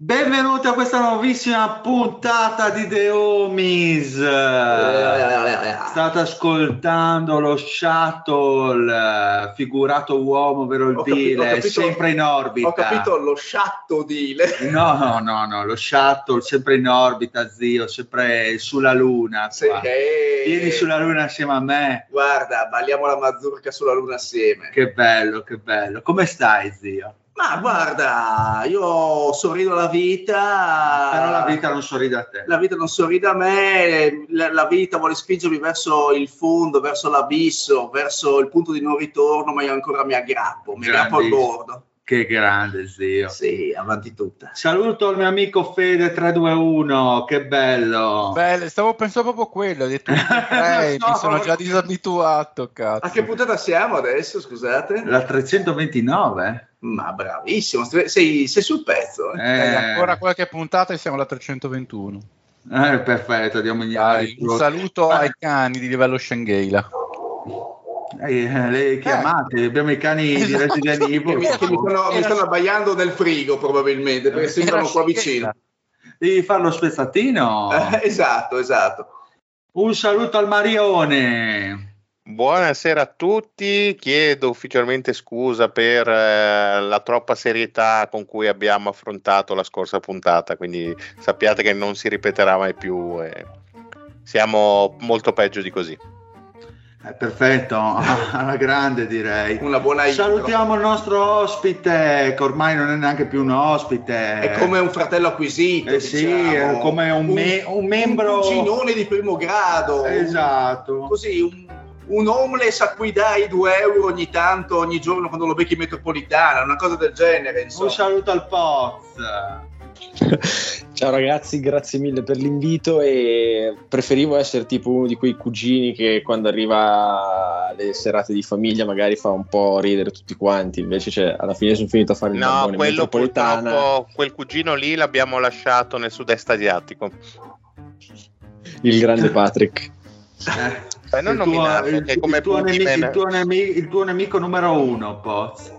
Benvenuti a questa nuovissima puntata di The Homies. State ascoltando lo shuttle, figurato uomo, vero il capito- sempre in orbita. Ho capito lo sciatto dile. No, no, no, no, lo shuttle sempre in orbita, zio, sempre sulla luna. Sì, Vieni sulla luna assieme a me. Guarda, balliamo la mazurka sulla luna assieme. Che bello, che bello. Come stai, zio? Ma guarda, io sorrido alla vita. Però la vita non sorride a te. La vita non sorride a me, la, vita vuole spingermi verso il fondo, verso l'abisso, verso il punto di non ritorno, ma io ancora mi aggrappo, mi aggrappo al bordo. Che grande, zio. Sì, avanti tutta. Saluto il mio amico Fede 321, che bello. Beh, stavo pensando proprio a quello, ho detto eh, so. mi sono già disabituato, cazzo. A che puntata siamo adesso, scusate? La 329? Ma bravissimo, sei, sei sul pezzo. eh. Eh, Eh, ancora qualche puntata e siamo alla 321. eh, perfetto, diamo gli Dai, un saluto ai cani di livello Shanghaila. Eh, eh, le chiamate, abbiamo i cani di Esatto. Resident Che mi, Evil. che mi stanno, mi stanno abbaiando nel frigo probabilmente, perché sembrano qua vicino. Devi fare lo spezzatino. Eh, esatto, esatto. Un saluto al Marione. Buonasera a tutti, chiedo ufficialmente scusa per eh, la troppa serietà con cui abbiamo affrontato la scorsa puntata, quindi sappiate che non si ripeterà mai più. e siamo molto peggio di così. Eh, perfetto, alla grande direi. Una buona intro. Salutiamo il nostro ospite, che ormai non è neanche più un ospite. È come un fratello acquisito. Eh sì, diciamo. è come un me- un membro- Un cucinone di primo grado. Esatto. Così, un, un homeless a cui dai due euro ogni tanto, ogni giorno quando lo becchi in metropolitana, una cosa del genere. Un Insomma. saluto al Poz. Ciao ragazzi, grazie mille per l'invito e preferivo essere tipo uno di quei cugini che quando arriva alle serate di famiglia magari fa un po' ridere tutti quanti, invece cioè, alla fine sono finito a fare il No, quello metropolitana. purtroppo, quel cugino lì l'abbiamo lasciato nel sud-est asiatico. Il grande Patrick. Eh, Beh, non il, tuo, il- come il tuo nemico, il, tuo nemi- il tuo nemico numero uno, Poz.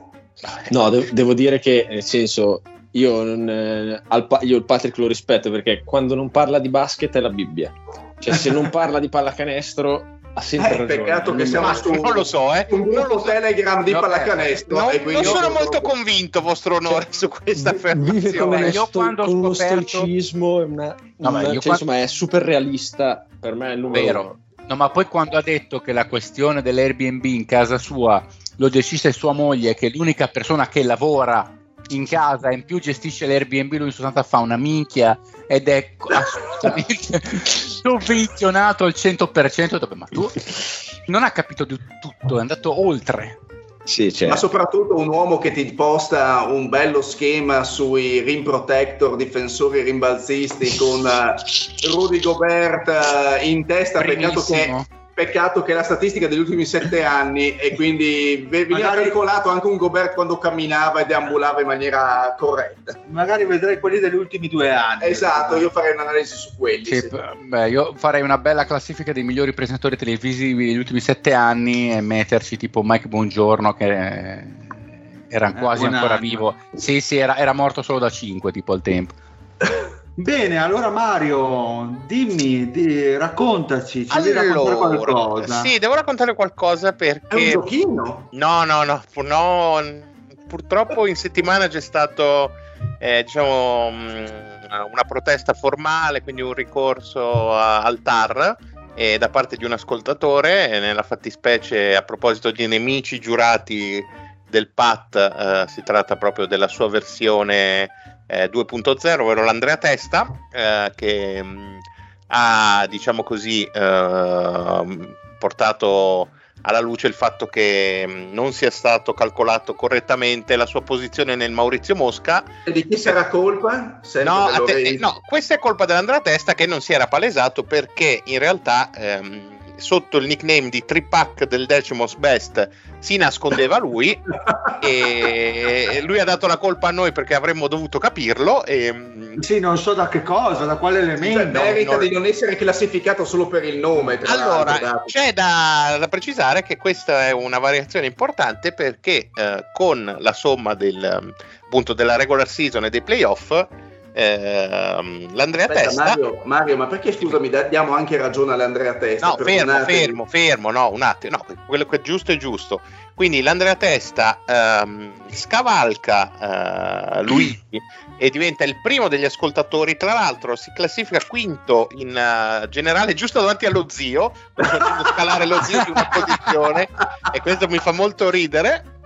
No, de- devo dire che nel senso io, non, eh, al pa- io il Patrick lo rispetto perché quando non parla di basket è la Bibbia. Cioè se non parla di pallacanestro ha sempre Eh, ragione. peccato che Non- siamo su non lo so, eh. un Non lo gruppo. Telegram di No, pallacanestro. Non, e quindi non sono molto convinto, vostro onore, su questa Vi- Vive con, affermazione. Io sto- quando ho con uno scoperto- stoicismo, una, No, ma una- io cioè, quando- insomma è super realista. Per me è il numero Vero. No, ma poi quando ha detto che la questione dell'Airbnb in casa sua lo gestisce sua moglie, che è l'unica persona che lavora in casa e in più gestisce l'Airbnb, lui in sostanza fa una minchia ed è assolutamente sovvenzionato al 100%. Ho detto, Ma tu non ha capito di tutto, è andato oltre. Sì, cioè, Ma soprattutto un uomo che ti posta un bello schema sui rim protector, difensori rimbalzisti con eh, Rudy Gobert eh, in testa. Peccato che, Primissimo. Peccato che è la statistica degli ultimi sette anni e quindi ve- veniva Magari- calcolato anche un Gobert quando camminava e deambulava in maniera corretta. Magari vedrei quelli degli ultimi due anni. Esatto, io farei un'analisi su quelli. P- beh, io farei una bella classifica dei migliori presentatori televisivi degli ultimi sette anni e metterci tipo Mike Buongiorno che eh, era Eh, quasi buon ancora anno. vivo. Sì, sì, era, era morto solo da 5 tipo al tempo. Bene, allora Mario, dimmi, di- raccontaci, ci devi raccontare qualcosa. sì, devo raccontare qualcosa È un perché giochino. No, no, no, no, purtroppo in settimana c'è stato, eh, diciamo, mh, una protesta formale, quindi un ricorso a- al TAR eh, da parte di un ascoltatore, e nella fattispecie a proposito di nemici giurati del PAT, eh, si tratta proprio della sua versione eh, 2.0, ovvero l'Andrea Testa, eh, che mh, ha, diciamo così, eh, portato alla luce il fatto che mh, non sia stato calcolato correttamente la sua posizione nel Maurizio Mosca. E di chi sarà colpa? No, eh, no, questa è colpa dell'Andrea Testa che non si era palesato perché in realtà ehm, sotto il nickname di Tripack del Decimos Best si nascondeva lui e lui ha dato la colpa a noi perché avremmo dovuto capirlo e mh, Sì, non so da che cosa, da quale Cioè, elemento. merita no. di non essere classificato solo per il nome. tra Allora, c'è da, da precisare che questa è una variazione importante perché eh, con la somma del, ehm, appunto, della regular season e dei playoff ehm, l'Andrea Aspetta, Testa. Mario, Mario, ma perché scusami, diamo anche ragione all'Andrea Testa? No, fermo, fermo, fermo, no, un attimo, no, quello che è giusto è giusto. Quindi l'Andrea Testa ehm, scavalca eh, Luigi e diventa il primo degli ascoltatori, tra l'altro si classifica quinto in eh, generale giusto davanti allo zio, facendo scalare lo zio di una posizione e questo mi fa molto ridere.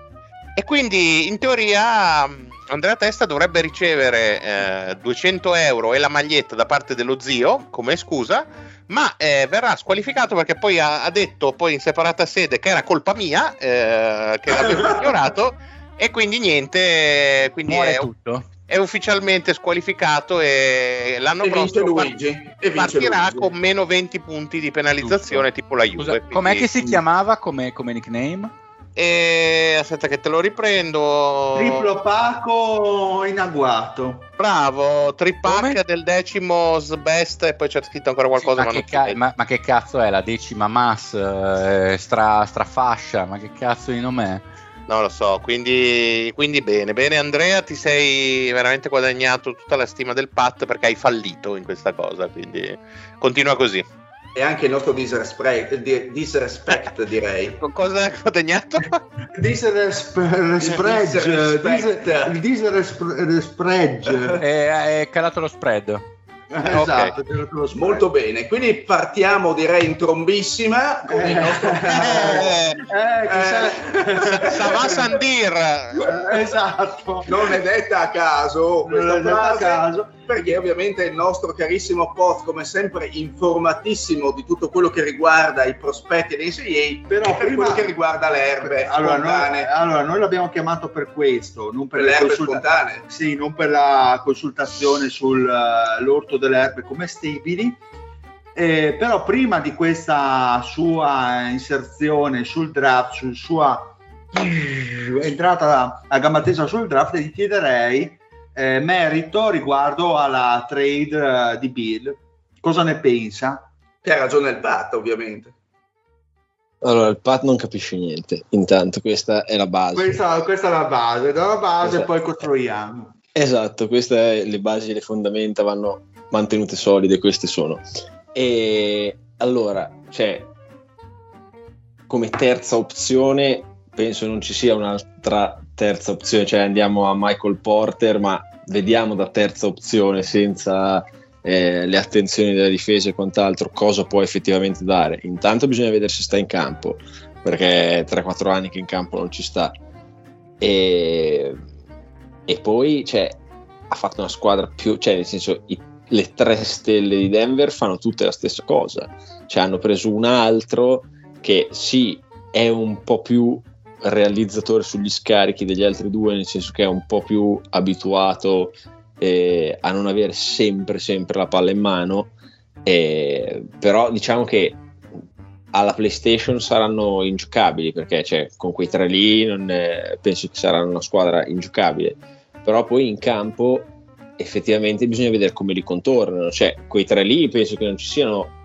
E quindi in teoria mh, Andrea Testa dovrebbe ricevere eh, 200 euro e la maglietta da parte dello zio come scusa, ma eh, verrà squalificato perché poi ha, ha detto poi in separata sede che era colpa mia, eh, che l'avevo ignorato e quindi niente, quindi Muore è, tutto. è ufficialmente squalificato e l'anno E vince prossimo Luigi. E vince partirà Luigi. con meno 20 punti di penalizzazione tipo la Juve. Scusa, quindi- com'è che si chiamava come, come nickname? E aspetta che te lo riprendo. Triplo Paco in agguato. Bravo, tripack Come? del decimo best e poi c'è scritto ancora qualcosa. ma, ma che ca- ma- ma che cazzo è la decima mass eh, stra, strafascia? Ma che cazzo di nome è? Non lo so, quindi, quindi bene. Bene Andrea, ti sei veramente guadagnato tutta la stima del Pat perché hai fallito in questa cosa, quindi continua così. E anche il nostro disrespect, di- disrespect direi. Cosa hai guadagnato? Disrespregge. Disrespect. Il disrespregge. È, è calato lo spread. Esatto, spread. Molto bene, quindi partiamo direi in trombissima con il nostro... Eh, Eh, chissà- Sava Sandir. Eh, Esatto. Non è detta a caso Non è detto a caso. Perché ovviamente il nostro carissimo Poz, come sempre, informatissimo di tutto quello che riguarda i prospetti dei NCAA, Però per prima- quello che riguarda le erbe Allora noi, spontanee. allora, noi l'abbiamo chiamato per questo, non per, Per le erbe consulta- spontanee. Sì, non per la consultazione sull'orto delle erbe commestibili. Eh, però prima di questa sua inserzione sul draft, sul sua entrata a gamba tesa sul draft, gli chiederei eh, merito riguardo alla trade eh, di Bill. Cosa ne pensa? Che ha ragione il Pat, ovviamente. Allora, il Pat non capisce niente. Intanto, questa è la base. Questa, questa è la base, dalla base Esatto. poi costruiamo. Esatto, queste le basi le fondamenta vanno mantenute solide, queste sono. E allora, cioè, come terza opzione, penso non ci sia un'altra terza opzione, cioè andiamo a Michael Porter, ma vediamo da terza opzione senza eh, le attenzioni della difesa e quant'altro cosa può effettivamente dare. Intanto bisogna vedere se sta in campo, perché 3-4 anni che in campo non ci sta. E, e poi cioè, ha fatto una squadra più, cioè nel senso i- le tre stelle di Denver fanno tutte la stessa cosa, cioè hanno preso un altro che sì è un po' più realizzatore sugli scarichi degli altri due, nel senso che è un po' più abituato eh, a non avere sempre sempre la palla in mano, eh, però diciamo che alla PlayStation saranno ingiocabili perché cioè, con quei tre lì non, eh, penso che saranno una squadra ingiocabile. Però poi in campo effettivamente bisogna vedere come li contornano. Cioè quei tre lì penso che non ci siano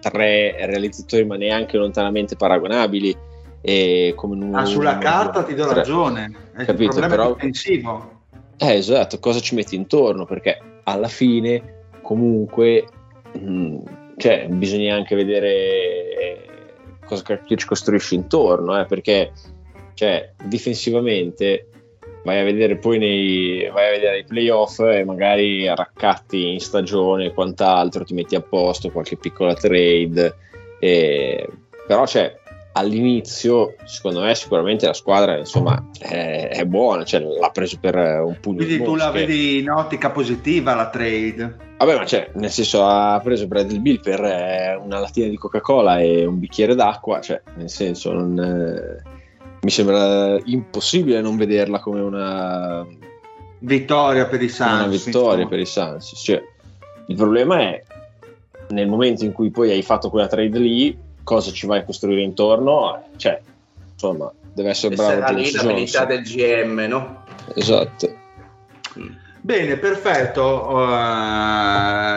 tre realizzatori ma neanche lontanamente paragonabili e come numero Ah, sulla uno, carta ti do tre. ragione. È il Capito, problema però- difensivo. Eh, esatto, cosa ci metti intorno? Perché alla fine, comunque, mh, cioè, bisogna anche vedere eh, cosa ci costruisci intorno, eh, perché, cioè, difensivamente vai a vedere poi nei, vai a vedere i playoff e magari raccatti in stagione e quant'altro, ti metti a posto, qualche piccola trade, e- però, cioè, all'inizio, secondo me, sicuramente la squadra insomma è, è buona, cioè, l'ha preso per un pugno Quindi di tu la vedi in ottica positiva la trade. Vabbè, ma cioè, nel senso, ha preso Bradley Bill per eh, una lattina di Coca-Cola e un bicchiere d'acqua, cioè, nel senso, non, eh, mi sembra impossibile non vederla come una, Vittoria per i Suns. una vittoria per i Suns. Cioè, il problema è nel momento in cui poi hai fatto quella trade lì, cosa ci vai a costruire intorno? Cioè, insomma, deve essere E bravo sarà lì l'abilità del GM, no? Esatto. Bene, perfetto. Uh,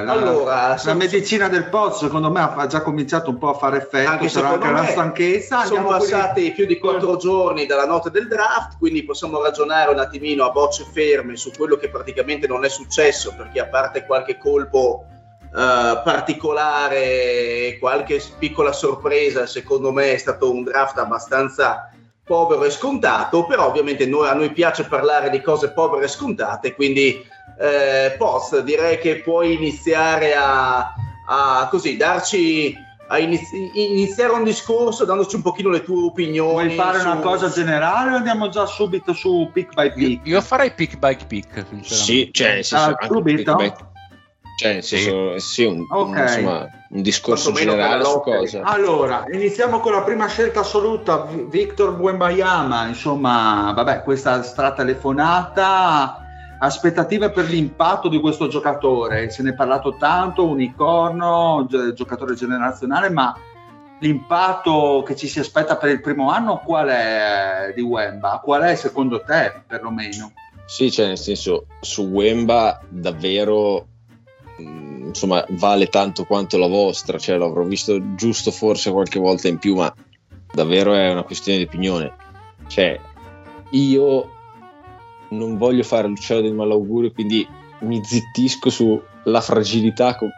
allora, la, la medicina del pozzo secondo me ha già cominciato un po' a fare effetto, anche sarà anche la stanchezza. Sono passati qui... più di quattro giorni dalla notte del draft, quindi possiamo ragionare un attimino a bocce ferme su quello che praticamente non è successo, perché a parte qualche colpo uh, particolare, qualche piccola sorpresa, secondo me è stato un draft abbastanza povero e scontato, però ovviamente noi, a noi piace parlare di cose povere e scontate, quindi eh, Post direi che puoi iniziare a, a così darci a inizi- iniziare un discorso dandoci un pochino le tue opinioni. Vuoi fare su... una cosa generale o andiamo già subito su pick by pick? Io, io farei pick by pick, Sì, cioè, senso, ah, subito? By, cioè, nel senso, sì, un, okay. un, insomma, un discorso generale su cosa. Allora, iniziamo con la prima scelta assoluta, Victor Buembayama, insomma, vabbè, questa stratelefonata, aspettative per l'impatto di questo giocatore, se ne è parlato tanto, unicorno, giocatore generazionale, ma l'impatto che ci si aspetta per il primo anno qual è di Wemba? Qual è secondo te, perlomeno? Sì, cioè nel senso, su Wemba davvero insomma vale tanto quanto la vostra, cioè l'avrò visto giusto forse qualche volta in più, ma davvero è una questione di opinione. Cioè, io non voglio fare l'uccello del malaugurio, quindi mi zittisco sulla fragilità con,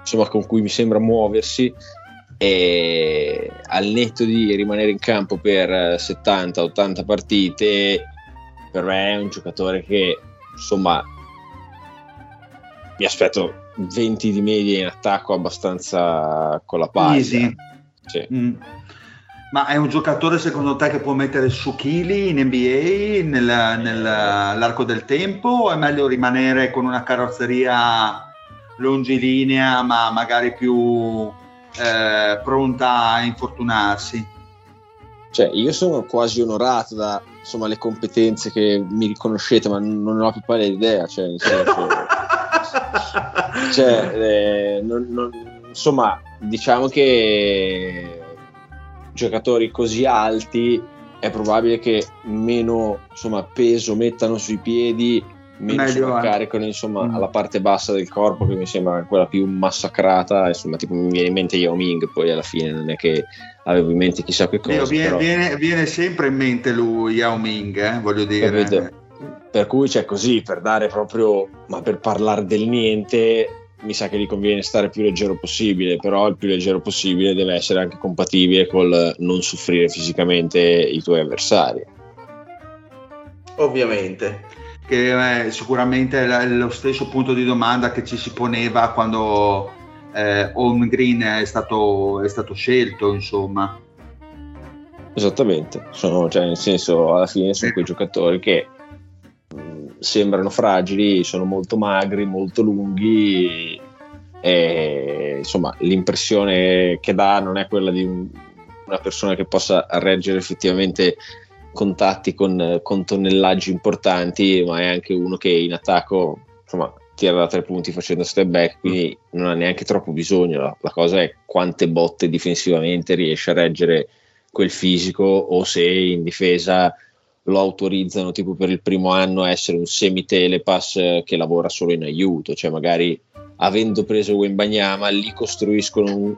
insomma, con cui mi sembra muoversi e al netto di rimanere in campo per 70-80 partite, per me è un giocatore che insomma mi aspetto 20 di media in attacco abbastanza con la palla. Easy. Sì. Mm. Ma è un giocatore secondo te che può mettere su chili in NBA nel, nell'arco del tempo o è meglio rimanere con una carrozzeria longilinea ma magari più eh, pronta a infortunarsi? Cioè, io sono quasi onorato da insomma, le competenze che mi riconoscete, ma non ne ho più pallida idea. Cioè, nel senso, cioè, eh, non, non, insomma, diciamo che giocatori così alti è probabile che meno insomma, peso mettano sui piedi, meno Meglio, sovraccaricano insomma, mm. alla parte bassa del corpo che mi sembra quella più massacrata. Insomma, tipo mi viene in mente Yao Ming, poi alla fine non è che avevo in mente chissà che cosa. Viene, però... viene, viene, sempre in mente lui, Yao Ming, eh, voglio dire. Capito? Per cui c'è così, per dare proprio, ma per parlare del niente, mi sa che gli conviene stare più leggero possibile, però il più leggero possibile deve essere anche compatibile col non soffrire fisicamente i tuoi avversari. Ovviamente. Che è sicuramente è lo stesso punto di domanda che ci si poneva quando eh, Home Green è stato, è stato scelto, insomma. Esattamente, sono, cioè, nel senso, alla fine sono quei giocatori che sembrano fragili, sono molto magri, molto lunghi e insomma l'impressione che dà non è quella di un, una persona che possa reggere effettivamente contatti con, con, tonnellaggi importanti, ma è anche uno che in attacco insomma, tira da tre punti facendo step back, quindi non ha neanche troppo bisogno. La, la cosa è quante botte difensivamente riesce a reggere quel fisico o se in difesa lo autorizzano tipo per il primo anno a essere un semi-telepass eh, che lavora solo in aiuto, cioè magari avendo preso Wembanyama lì costruiscono un,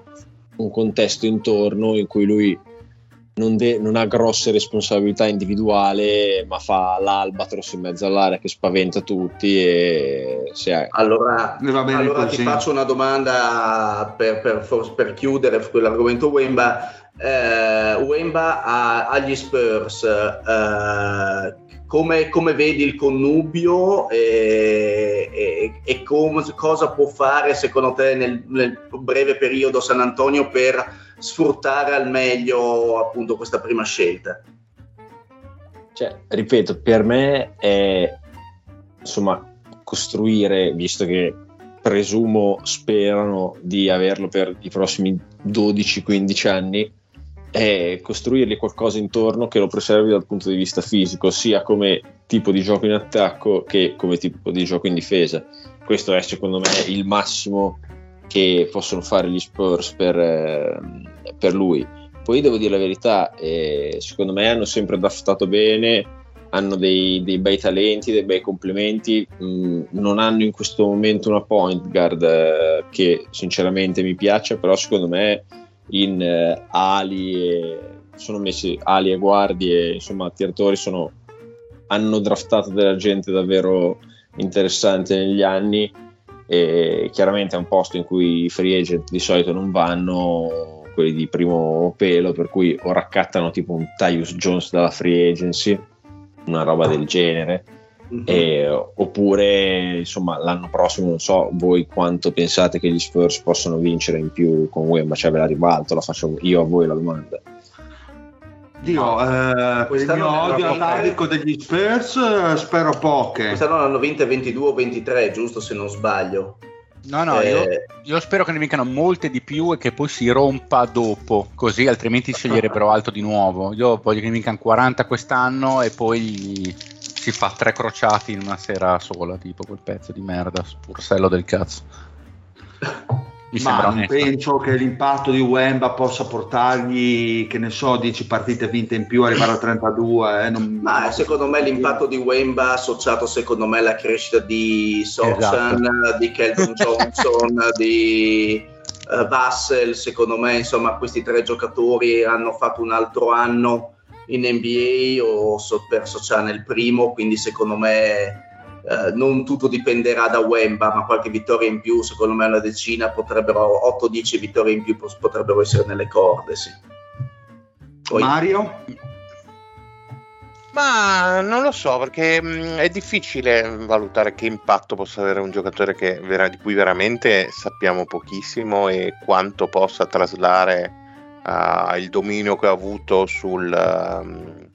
un contesto intorno in cui lui non, de- non, ha grosse responsabilità individuali, ma fa l'albatros in mezzo all'area che spaventa tutti. E se ha... Allora, allora ti faccio una domanda per, per, per chiudere quell'argomento Wemba eh, Wemba a, agli Spurs, eh, come, come, vedi il connubio e, e, e come, cosa può fare secondo te nel, nel, breve periodo San Antonio per sfruttare al meglio appunto questa prima scelta? Cioè, ripeto, per me è insomma costruire, visto che presumo sperano di averlo per i prossimi 12-15 anni, è costruirgli qualcosa intorno che lo preservi dal punto di vista fisico, sia come tipo di gioco in attacco che come tipo di gioco in difesa. Questo è secondo me il massimo che possono fare gli Spurs per, eh, per lui. Poi devo dire la verità, eh, secondo me hanno sempre draftato bene, hanno dei, dei, bei talenti, dei bei complimenti, mm, non hanno in questo momento una point guard eh, che sinceramente mi piace, però secondo me in eh, ali e, sono messi ali e guardie, insomma tiratori sono, hanno draftato della gente davvero interessante negli anni e chiaramente è un posto in cui i free agent di solito non vanno quelli di primo pelo per cui o raccattano tipo un Tyus Jones dalla free agency una roba del genere. Mm-hmm. E, oppure insomma l'anno prossimo non so voi quanto pensate che gli Spurs possano vincere in più con Wemba cioè ve la ribalto la faccio io a voi la domanda Dio, no, eh, il mio odio atavico degli Spurs eh, spero poche quest'anno hanno vinte 22 o 23 giusto se non sbaglio No, no, eh... io, io, spero che ne vincano molte di più e che poi si rompa dopo, così altrimenti sceglierebbero alto di nuovo. Io voglio che ne vincano 40 quest'anno e poi si fa tre crociati in una sera sola, tipo quel pezzo di merda, spursello del cazzo. Mi Ma non penso che l'impatto di Wemba possa portargli, che ne so, 10 partite vinte in più, arrivare a 32. Eh, non... Ma secondo me l'impatto di Wemba associato secondo me alla crescita di Sochan, esatto. di Kelvin Johnson, di uh, Vassel, secondo me insomma questi tre giocatori hanno fatto un altro anno in NBA o so, perso già nel primo, quindi secondo me eh, non tutto dipenderà da Wemba, ma qualche vittoria in più, secondo me una decina, potrebbero 8-10 vittorie in più potrebbero essere nelle corde. Sì. Poi... Mario? Ma non lo so perché mh, mm, è difficile valutare che impatto possa avere un giocatore vera- di cui veramente sappiamo pochissimo e quanto possa traslare uh, il dominio che ha avuto sul, uh,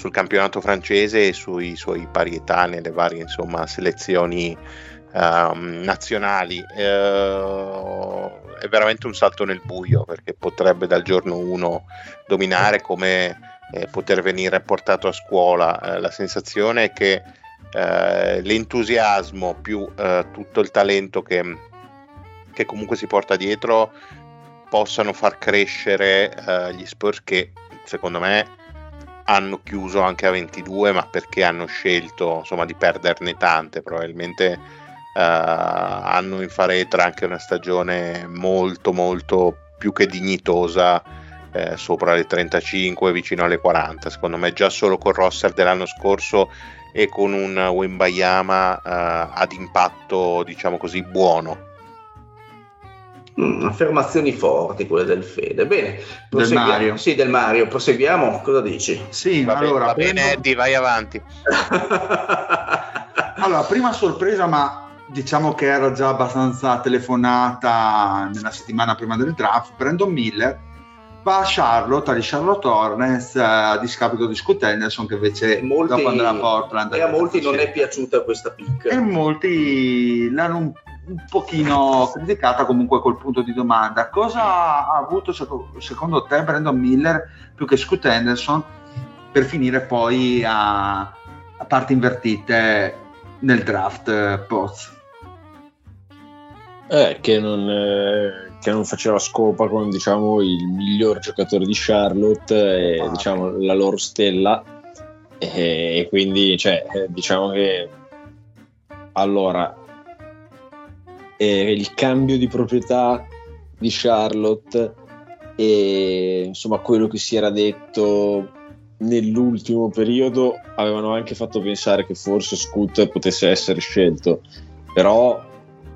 sul campionato francese e sui suoi parietà nelle varie insomma, selezioni uh, nazionali. Uh, è veramente un salto nel buio perché potrebbe dal giorno 1 dominare come eh, poter venire portato a scuola. Eh, la sensazione è che eh, l'entusiasmo più eh, tutto il talento che, che comunque si porta dietro possano far crescere eh, gli Spurs che secondo me hanno chiuso anche a 22, ma perché hanno scelto insomma, di perderne tante, probabilmente uh, hanno in faretra anche una stagione molto molto più che dignitosa eh, sopra le 35, vicino alle 40. Secondo me già solo col roster dell'anno scorso e con un Wembayama uh, ad impatto, diciamo così, buono Mm, affermazioni forti quelle del Fede. Bene, del Mario. Sì, del Mario. Proseguiamo. Cosa dici? Sì, va allora. Bene, va bene, Eddie, vai avanti. allora, prima sorpresa, ma diciamo che era già abbastanza telefonata nella settimana prima del draft. Brandon Miller va a Charlotte, agli Charlotte Hornets a discapito di Scott Henderson che invece molti, dopo andrà a Portland e a molti non è piaciuta questa pick e molti l'hanno un un pochino criticata comunque col punto di domanda. Cosa ha avuto secondo te Brandon Miller più che Scoot Henderson per finire poi a, a parti invertite nel draft eh, post? Eh, che, non, eh, che non faceva scopa con diciamo, il miglior giocatore di Charlotte e ah. diciamo, la loro stella e, e quindi cioè, eh, diciamo che allora eh, il cambio di proprietà di Charlotte e insomma quello che si era detto nell'ultimo periodo avevano anche fatto pensare che forse Scoot potesse essere scelto. Però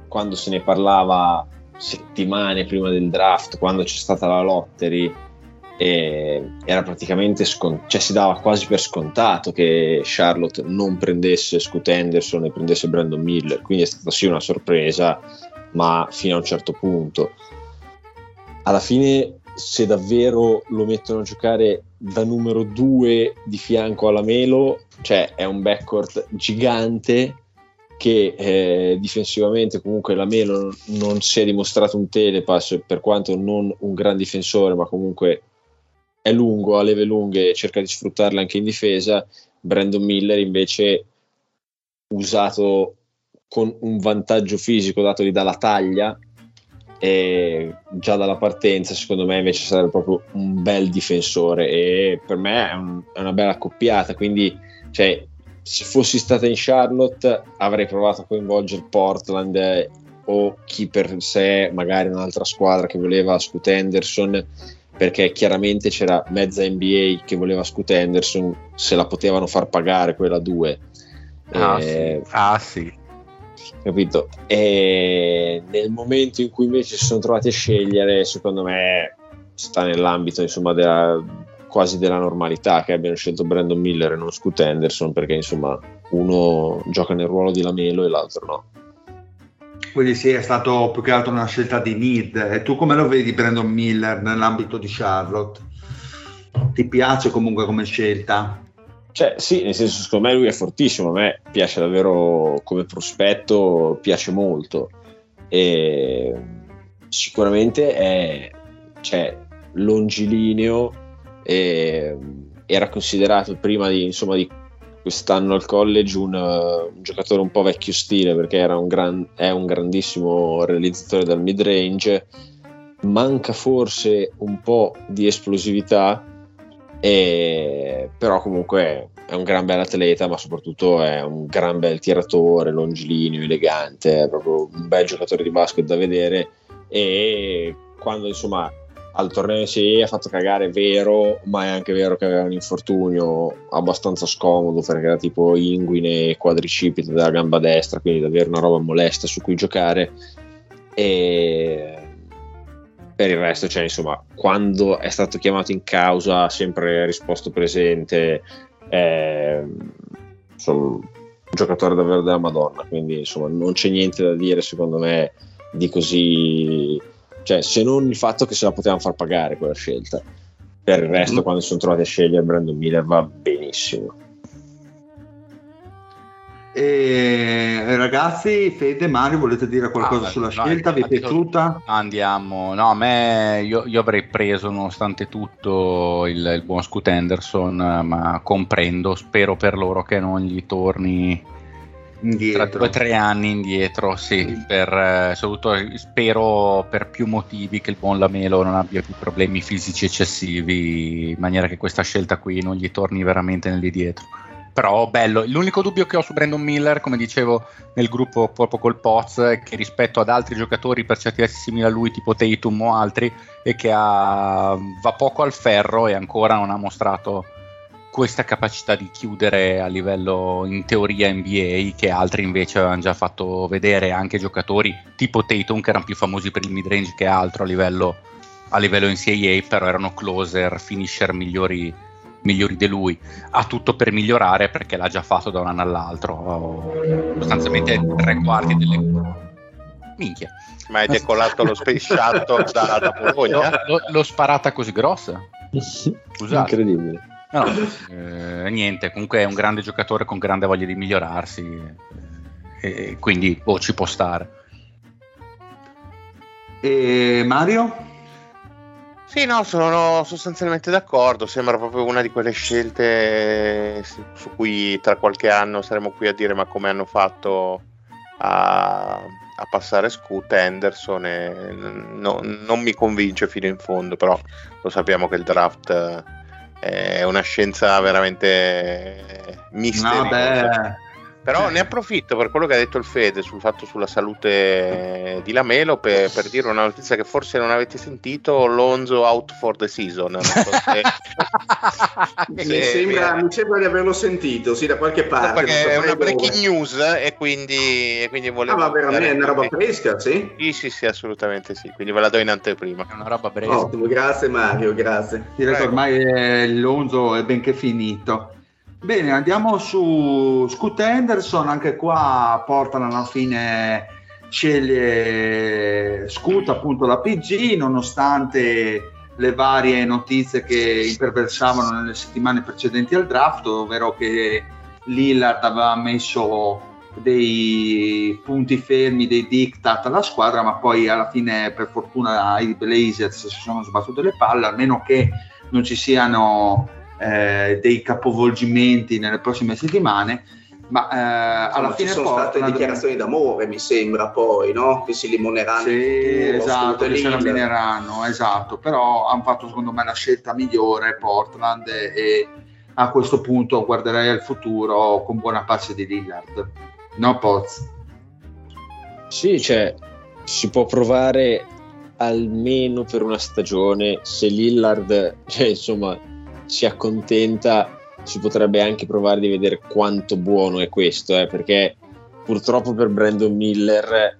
quando se ne parlava settimane prima del draft quando c'è stata la lottery era praticamente scont- cioè si dava quasi per scontato che Charlotte non prendesse Scoot Henderson e prendesse Brandon Miller quindi è stata sì una sorpresa ma fino a un certo punto. Alla fine se davvero lo mettono a giocare da numero due di fianco alla Melo cioè è un backcourt gigante che eh, difensivamente comunque la Melo non si è dimostrato un telepass per quanto non un gran difensore ma comunque è lungo, ha leve lunghe cerca di sfruttarle anche in difesa. Brandon Miller invece usato con un vantaggio fisico datogli dalla taglia e già dalla partenza secondo me invece sarebbe proprio un bel difensore e per me è, un, è una bella accoppiata quindi cioè, se fossi stata in Charlotte avrei provato a coinvolgere Portland eh, o chi per sé, magari un'altra squadra che voleva Scoot Henderson, perché chiaramente c'era mezza NBA che voleva Scoot Henderson, se la potevano far pagare quella 2. Ah, eh, sì. ah sì. Capito? E nel momento in cui invece si sono trovati a scegliere, secondo me sta nell'ambito insomma della, quasi della normalità che abbiano scelto Brandon Miller e non Scoot Henderson perché insomma uno gioca nel ruolo di Lamelo e l'altro no quindi sì, è stato più che altro una scelta di need. E tu come lo vedi Brandon Miller nell'ambito di Charlotte? Ti piace comunque come scelta? Cioè, sì, nel senso, secondo me lui è fortissimo, a me piace davvero come prospetto, piace molto. E sicuramente è cioè, longilineo era considerato prima di, insomma, di quest'anno al college un, uh, un, giocatore un po' vecchio stile perché un gran, è un grandissimo realizzatore dal mid range manca forse un po' di esplosività e, però comunque è un gran bel atleta ma soprattutto è un gran bel tiratore longilineo, elegante è proprio un bel giocatore di basket da vedere. E quando insomma al torneo Serie ha fatto cagare, vero, ma è anche vero che aveva un infortunio abbastanza scomodo perché era tipo inguine e quadricipite della gamba destra, quindi davvero una roba molesta su cui giocare. E per il resto, cioè, insomma, quando è stato chiamato in causa ha sempre risposto presente. Eh, insomma, un giocatore davvero della Madonna, quindi insomma non c'è niente da dire secondo me di così cioè se non il fatto che se la potevano far pagare quella scelta per il resto mm. quando si sono trovati a scegliere Brandon Miller va benissimo e ragazzi, Fede, Mario, volete dire qualcosa ah, sulla no, scelta? Vi è piaciuta? Andiamo, no, a me io, io avrei preso nonostante tutto il, il, buon Scoot Anderson, ma comprendo, spero per loro che non gli torni indietro. tra due o tre anni indietro, sì, mm. per, eh, soprattutto spero per più motivi che il buon Lamelo non abbia più problemi fisici eccessivi, in maniera che questa scelta qui non gli torni veramente nell'indietro. Però bello, l'unico dubbio che ho su Brandon Miller, come dicevo nel gruppo proprio col Poz, è che rispetto ad altri giocatori per certi versi simili a lui, tipo Tatum o altri, è che ha, va poco al ferro e ancora non ha mostrato questa capacità di chiudere a livello in teoria NBA che altri invece avevano già fatto vedere anche giocatori tipo Tatum che erano più famosi per il mid range che altro a livello, a livello NCAA però erano closer, finisher migliori, migliori di lui. Ha tutto per migliorare perché l'ha già fatto da un anno all'altro. Sostanzialmente tre quarti delle minchia. Ma hai decolato lo space shuttle da, da Bologna? l'ho sparata così grossa? Scusate. Incredibile No, eh, niente, comunque è un grande giocatore con grande voglia di migliorarsi, eh, e quindi boh, ci può stare. E Mario? Sì, no, sono sostanzialmente d'accordo. Sembra proprio una di quelle scelte su cui tra qualche anno saremo qui a dire ma come hanno fatto a, a passare Scoot Henderson. E no, non mi convince fino in fondo, però lo sappiamo che il draft è una scienza veramente misteriosa. Però ne approfitto per quello che ha detto il Fede sul fatto sulla salute di Lamelo per, per dire una notizia che forse non avete sentito: Lonzo out for the season. So se... mi, sembra, mi, sembra, di averlo sentito, sì, da qualche parte. Perché è una breaking news e quindi, e quindi volevo. Ah, ma veramente è una roba fresca, sì? Sì, sì, sì, assolutamente sì. Quindi ve la do in anteprima. È una roba fresca. Ottimo, grazie Mario, grazie. Direi che ormai è, Lonzo è benché finito. Bene, andiamo su Scoot Henderson, anche qua portano alla fine sceglie Scoot appunto la PG nonostante le varie notizie che imperversavano nelle settimane precedenti al draft, ovvero che Lillard aveva messo dei punti fermi, dei diktat alla squadra, ma poi alla fine per fortuna i Blazers si sono sbattuti le palle, almeno che non ci siano eh, dei capovolgimenti nelle prossime settimane ma eh, alla fine ci sono state dichiarazioni d'amore mi sembra poi no? che si limoneranno sì, esatto che si limineranno esatto però hanno fatto secondo me la scelta migliore Portland e a questo punto guarderei al futuro con buona pace di Lillard. No, Poz? Sì, cioè, si può provare almeno per una stagione. Se Lillard, cioè, insomma, si accontenta, si potrebbe anche provare di vedere quanto buono è questo, eh, perché purtroppo per Brandon Miller,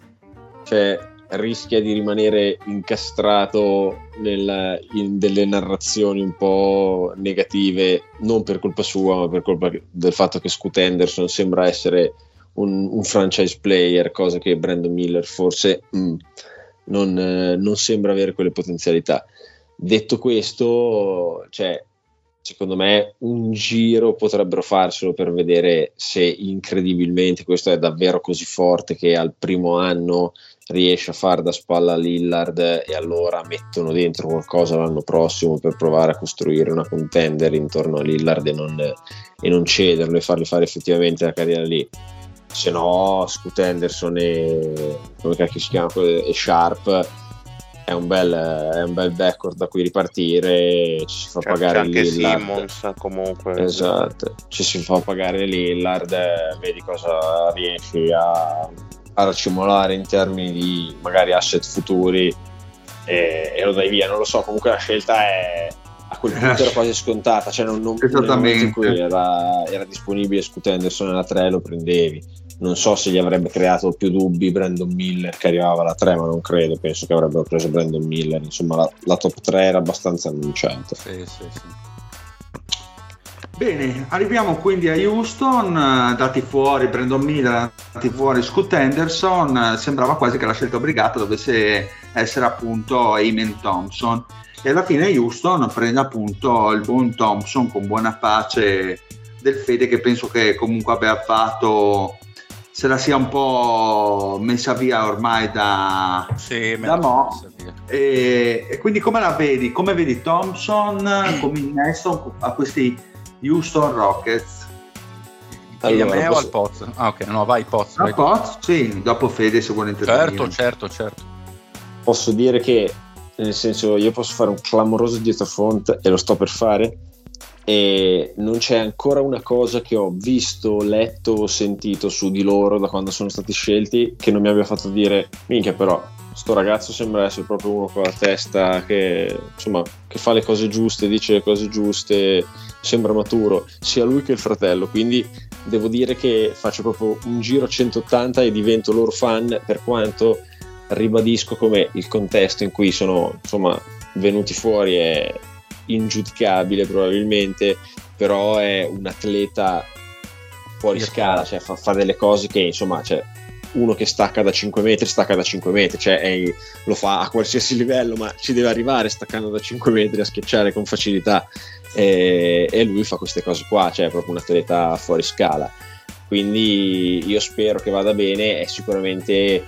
cioè, rischia di rimanere incastrato nel, in delle narrazioni un po' negative, non per colpa sua, ma per colpa del fatto che Scoot Henderson sembra essere un, un franchise player, cosa che Brandon Miller forse mm, non, eh, non, sembra avere quelle potenzialità. Detto questo, cioè, secondo me un giro potrebbero farselo per vedere se incredibilmente questo è davvero così forte che al primo anno riesce a fare da spalla Lillard e allora mettono dentro qualcosa l'anno prossimo per provare a costruire una contender intorno a Lillard e non, e non cederlo e fargli fare effettivamente la carriera lì. Se no Scoot Henderson e come cacchio si chiama e Sharp è un bel, è un bel backcourt da cui ripartire ci si fa c'è, pagare c'è anche Lillard. Simmons comunque esatto ci si fa pagare Lillard vedi cosa riesci a a racimolare in termini di magari asset futuri e, e, lo dai via. Non lo so, comunque la scelta è a quel punto era quasi scontata, cioè non, non in cui era, era disponibile Scoot Anderson alla 3 lo prendevi. Non so se gli avrebbe creato più dubbi Brandon Miller che arrivava alla 3, ma non credo, penso che avrebbero preso Brandon Miller. Insomma, la, la top 3 era abbastanza annunciata. Sì, sì, sì. Bene, arriviamo quindi a Houston, eh, dati fuori Brandon Miller, dati fuori Scoot Henderson, eh, sembrava quasi che la scelta obbligata dovesse essere appunto Eamon Thompson e alla fine Houston prende appunto il buon Thompson con buona pace del Fede che penso che comunque abbia fatto se la sia un po' messa via ormai da, sì, da Mo e, e, quindi come la vedi? Come vedi Thompson come innesto a questi Houston Rockets. Allora, a me posso... o al Poz? Ah ok, no vai Poz. Al Poz? Sì, dopo Fede se vuole intervenire. Certo, certo, certo. Posso dire che, nel senso, io posso fare un clamoroso dietro front e lo sto per fare e non c'è ancora una cosa che ho visto, letto o sentito su di loro da quando sono stati scelti che non mi abbia fatto dire minchia però sto ragazzo sembra essere proprio uno con la testa che insomma che fa le cose giuste, dice le cose giuste sembra maturo, sia lui che il fratello, quindi devo dire che faccio proprio un giro a 180 e divento loro fan per quanto ribadisco come il contesto in cui sono insomma, venuti fuori è ingiudicabile probabilmente, però è un atleta fuori scala, cioè fa, fa delle cose che insomma, cioè, uno che stacca da 5 metri, stacca da 5 metri, cioè è, lo fa a qualsiasi livello, ma ci deve arrivare staccando da 5 metri a schiacciare con facilità e, e lui fa queste cose qua, cioè è proprio un atleta fuori scala. Quindi io spero che vada bene, è sicuramente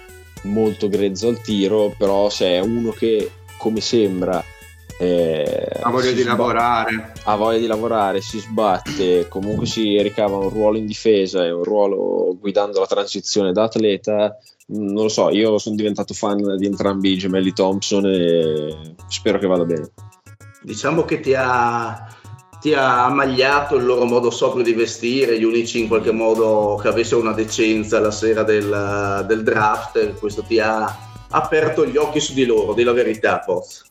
molto grezzo al tiro, però se è uno che come sembra eh, ha voglia di sbatte, lavorare. ha voglia di lavorare, si sbatte comunque si ricava un ruolo in difesa e un ruolo guidando la transizione da atleta mm, non lo so, io sono diventato fan di entrambi i gemelli Thompson e spero che vada bene. Diciamo che ti ha ti ha ammagliato il loro modo sobrio di vestire, gli unici in qualche modo che avessero una decenza la sera del, del draft, questo ti ha aperto gli occhi su di loro, di la verità, Poz.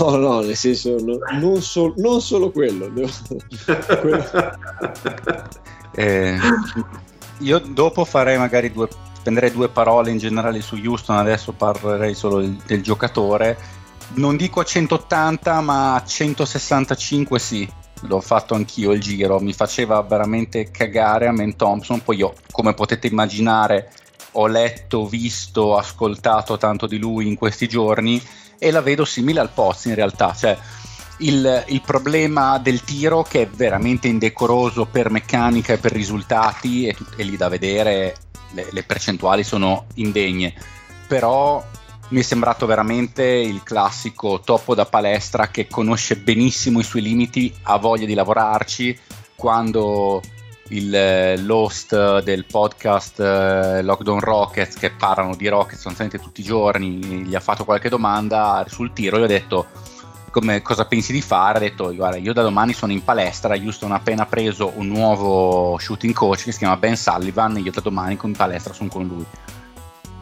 No, no, nel senso, no, non, so, non, solo quello. quello. Eh, io dopo farei magari due, spenderei due parole in generale su Houston, adesso parlerei solo del, del giocatore non dico a 180 ma a 165 sì. L'ho fatto anch'io il giro mi faceva veramente cagare a Men Thompson. Poi io come potete immaginare ho letto, visto, ascoltato tanto di lui in questi giorni e la vedo simile al Poz in realtà. Cioè il, il, problema del tiro che è veramente indecoroso per meccanica e per risultati e, e lì da vedere le, le percentuali sono indegne. Però mi è sembrato veramente il classico topo da palestra che conosce benissimo i suoi limiti, ha voglia di lavorarci. Quando il, eh, l'host del podcast eh, Lockdown Rockets, che parlano di Rockets sostanzialmente tutti i giorni, gli ha fatto qualche domanda sul tiro, gli ho detto come, cosa pensi di fare? Ha detto, guarda, io da domani sono in palestra, Houston ha appena preso un nuovo shooting coach che si chiama Ben Sullivan, io da domani in palestra sono con lui.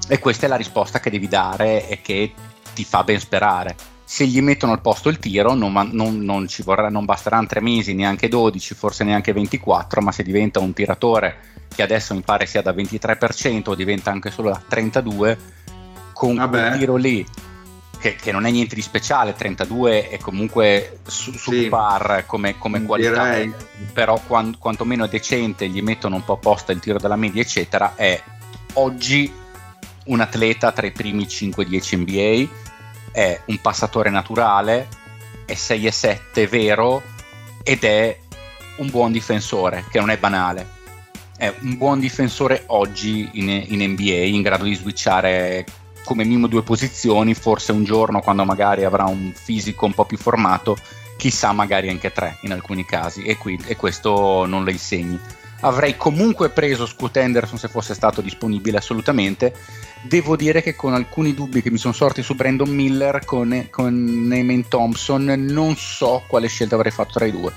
E questa è la risposta che devi dare e che ti fa ben sperare. Se gli mettono al posto il tiro, non, non, non, ci vorrà, non basteranno tre mesi, neanche 12, forse neanche 24, ma se diventa un tiratore che adesso mi pare sia da 23% o diventa anche solo da 32%, con Vabbè. quel tiro lì che, che, non è niente di speciale, 32 è comunque su, su sì. par come, come qualità, direi. però quant, quantomeno è decente, gli mettono un po' apposta il tiro della media, eccetera, è oggi un atleta tra i primi 5-10 NBA, è un passatore naturale, è 6 7 vero ed è un buon difensore, che non è banale. È un buon difensore oggi in, in NBA, in grado di switchare come minimo due posizioni, forse un giorno quando magari avrà un fisico un po' più formato, chissà magari anche tre in alcuni casi e, qui, e questo non lo insegni. Avrei comunque preso Scoot Henderson se fosse stato disponibile assolutamente. Devo dire che con alcuni dubbi che mi sono sorti su Brandon Miller, con, con Neyman Thompson, non so quale scelta avrei fatto tra i due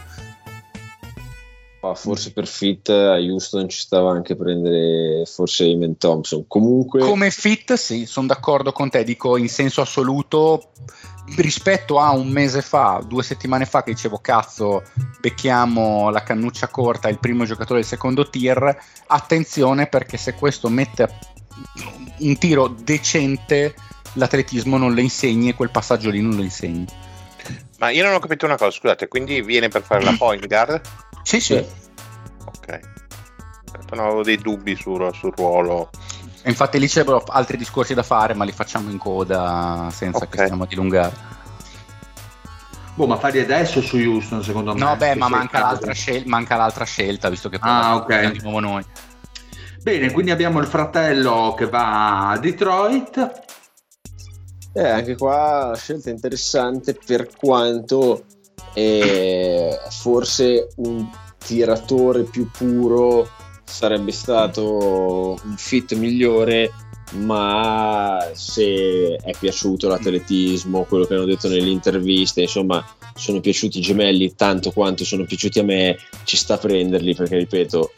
Ah, forse per fit a Houston ci stava anche prendere forse Eamon Thompson. Comunque... Come fit, sì, sono d'accordo con te, dico in senso assoluto rispetto a un mese fa, due settimane fa che dicevo cazzo, becchiamo la cannuccia corta, il primo giocatore del secondo tier, attenzione perché se questo mette un tiro decente, l'atletismo non lo insegni e quel passaggio lì non lo insegni. Ma io non ho capito una cosa, scusate, quindi viene per fare la point guard? Sì, sì. Ok. Non avevo dei dubbi sul, sul ruolo. Infatti lì c'erano altri discorsi da fare, ma li facciamo in coda senza okay. che stiamo a dilungare. Boh, ma farli adesso su Houston, secondo me. No, beh, ma manca l'altra, scel- manca l'altra, scelta, visto che poi ah, okay. di nuovo noi. Bene, quindi abbiamo il fratello che va a Detroit. Eh, anche qua scelta interessante per quanto e forse un tiratore più puro sarebbe stato un fit migliore ma se è piaciuto l'atletismo, quello che hanno detto nelle interviste, insomma, sono piaciuti i gemelli tanto quanto sono piaciuti a me, ci sta a prenderli perché ripeto,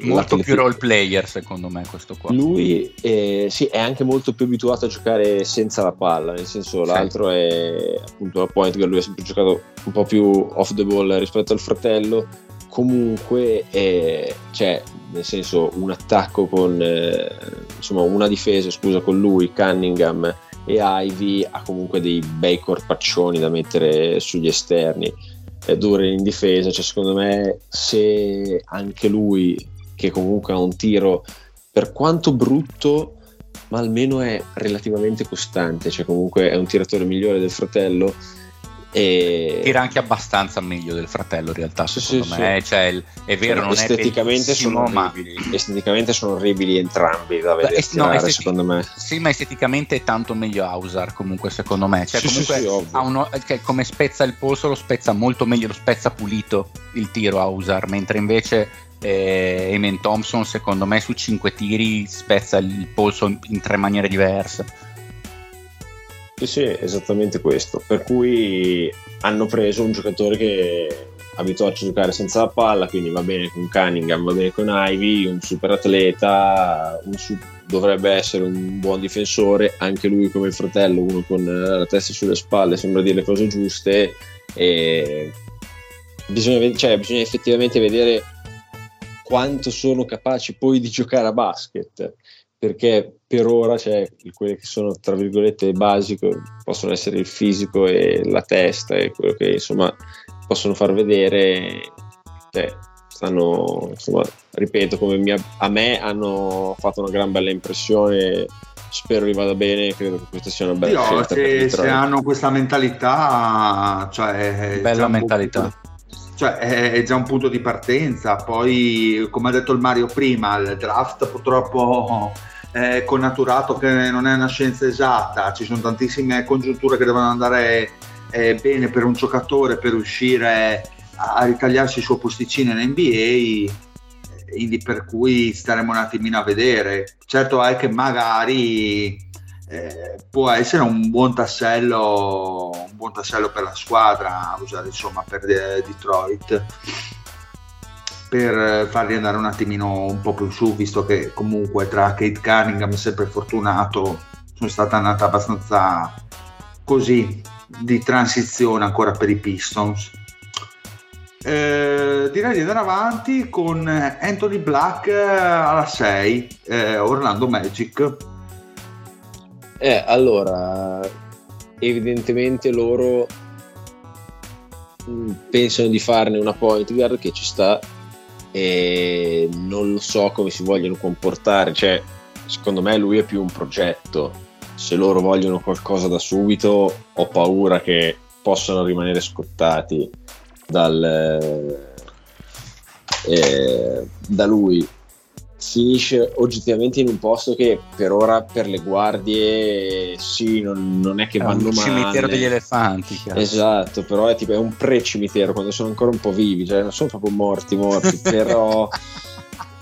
molto più role player secondo me questo qua lui eh, sì, è anche molto più abituato a giocare senza la palla nel senso sì. l'altro è appunto la point che lui ha sempre giocato un po' più off the ball rispetto al fratello comunque è, c'è nel senso un attacco con eh, insomma una difesa scusa con lui Cunningham e Ivy ha comunque dei bei corpaccioni da mettere sugli esterni dure in difesa, cioè secondo me se anche lui che comunque ha un tiro per quanto brutto ma almeno è relativamente costante, cioè comunque è un tiratore migliore del fratello e... Tira anche abbastanza meglio del fratello in realtà, secondo sì, me. Sì. Cioè, è vero, non esteticamente, sono ma... esteticamente sono orribili entrambi da vedere, Beh, no, estetic... secondo me. Sì, ma esteticamente è tanto meglio Ausar comunque secondo me. Cioè, sì, comunque uno, cioè, come spezza il polso lo spezza molto meglio, lo spezza pulito il tiro Ausar, mentre invece eh, Eamon Thompson secondo me su 5 tiri spezza il polso in, in tre maniere diverse. Sì, sì, esattamente questo. Per cui hanno preso un giocatore che abituato a giocare senza la palla, quindi va bene con Cunningham, va bene con Ivy, un super atleta, un su- dovrebbe essere un buon difensore, anche lui come fratello, uno con la testa sulle spalle, sembra dire le cose giuste e bisogna, cioè, bisogna effettivamente vedere quanto sono capaci poi di giocare a basket perché per ora cioè, quelle che sono tra virgolette basico possono essere il fisico e la testa e quello che insomma possono far vedere cioè, stanno insomma ripeto come mia, a me hanno fatto una gran bella impressione. Spero gli vada bene credo che questa sia una bella Io, scelta se, se hanno questa mentalità cioè bella mentalità. punto, cioè è già un punto di partenza poi come ha detto il Mario prima il draft purtroppo eh, connaturato che non è una scienza esatta, ci sono tantissime congiunture che devono andare eh, bene per un giocatore per riuscire a ritagliarsi il suo posticino in NBA, quindi per cui staremo un attimino a vedere. Certo è che magari eh, può essere un buon tassello un buon tassello per la squadra usare insomma per eh, Detroit per farli andare un attimino un po' più su visto che comunque tra Kate Cunningham sempre fortunato sono stata andata abbastanza così di transizione ancora per i Pistons. Eh, direi di andare avanti con Anthony Black alla 6 eh, Orlando Magic eh, allora, evidentemente loro mm, pensano di farne una point guard che ci sta e non lo so come si vogliono comportare, cioè secondo me lui è più un progetto, se loro vogliono qualcosa da subito ho paura che possano rimanere scottati dal, eh, da lui finisce oggettivamente in un posto che per ora per le guardie sì, non, non è che è vanno male. È un cimitero degli elefanti. Cazzo. Esatto, però è tipo è un pre-cimitero quando sono ancora un po' vivi, cioè non sono proprio morti morti, però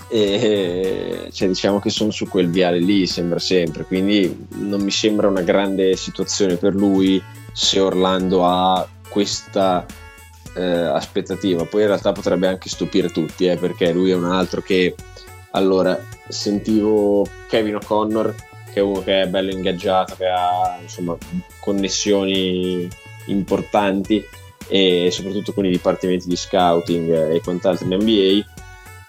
e, cioè, diciamo che sono su quel viale lì, sembra sempre, quindi non mi sembra una grande situazione per lui se Orlando ha questa eh, aspettativa. Poi in realtà potrebbe anche stupire tutti, eh, perché lui è un altro che allora, sentivo Kevin O'Connor, che è uno che è bello ingaggiato, che ha insomma connessioni importanti e soprattutto con i dipartimenti di scouting e quant'altro in NBA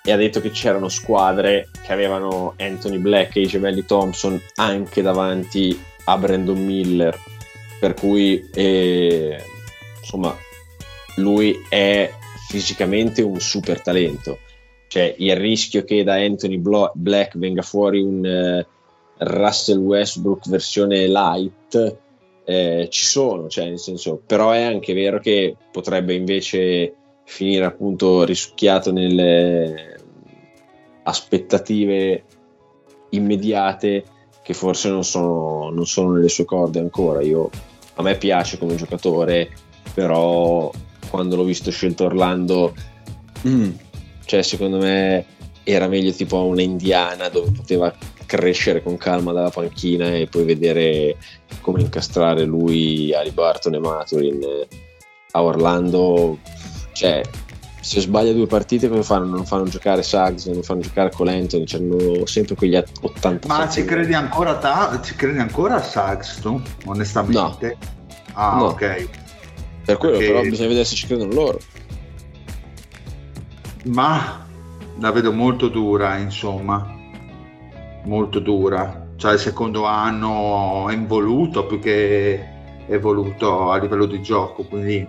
e ha detto che c'erano squadre che avevano Anthony Black e i gemelli Thompson anche davanti a Brandon Miller per cui eh, insomma lui è fisicamente un super talento cioè il rischio che da Anthony Black venga fuori un uh, Russell Westbrook versione light eh, ci sono, cioè nel senso, però è anche vero che potrebbe invece finire appunto risucchiato nelle aspettative immediate che forse non sono, non sono nelle sue corde ancora. Io, a me piace come giocatore, però quando l'ho visto scelto Orlando mm, cioè, secondo me era meglio tipo una indiana dove poteva crescere con calma dalla panchina e poi vedere come incastrare lui, Ali Barton e Maturin a Orlando. Cioè, se sbaglia due partite come fanno? Non fanno giocare Suggs, non fanno giocare Colentoni, hanno sempre quegli 80 Ma ci credi ancora ta- ci credi ancora a Suggs tu, onestamente? No. Ah, no. ok. Per quello Perché... però bisogna vedere se ci credono loro ma la vedo molto dura, insomma, molto dura. Cioè il secondo anno è involuto più che evoluto a livello di gioco, quindi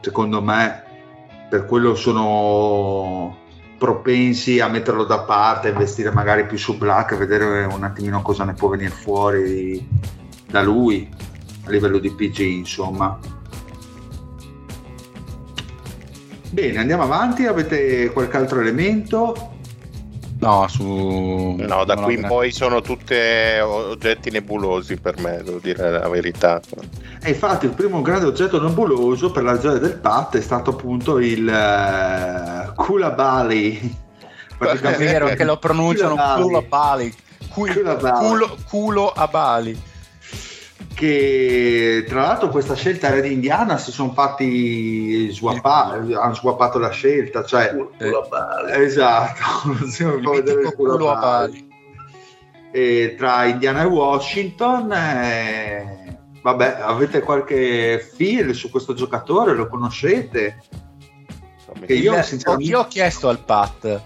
secondo me per quello sono propensi a metterlo da parte, investire magari più su Black, vedere un attimino cosa ne può venire fuori da lui a livello di PG, insomma. Bene, andiamo avanti. Avete qualche altro elemento? No, su... no da qui in poi sono tutti oggetti nebulosi per me, devo dire la verità. E infatti il primo grande oggetto nebuloso per la gioia del PAT è stato appunto il uh, Kulabali. È vero che lo pronunciano Kulabali. Culo, culo, culo a Bali che tra l'altro questa scelta era di Indiana si sono fatti swappare, hanno swappato la scelta cioè eh, esatto e tra Indiana e Washington eh, vabbè avete qualche feel su questo giocatore? Lo conoscete? Che io, sinceramente... io ho chiesto al Pat.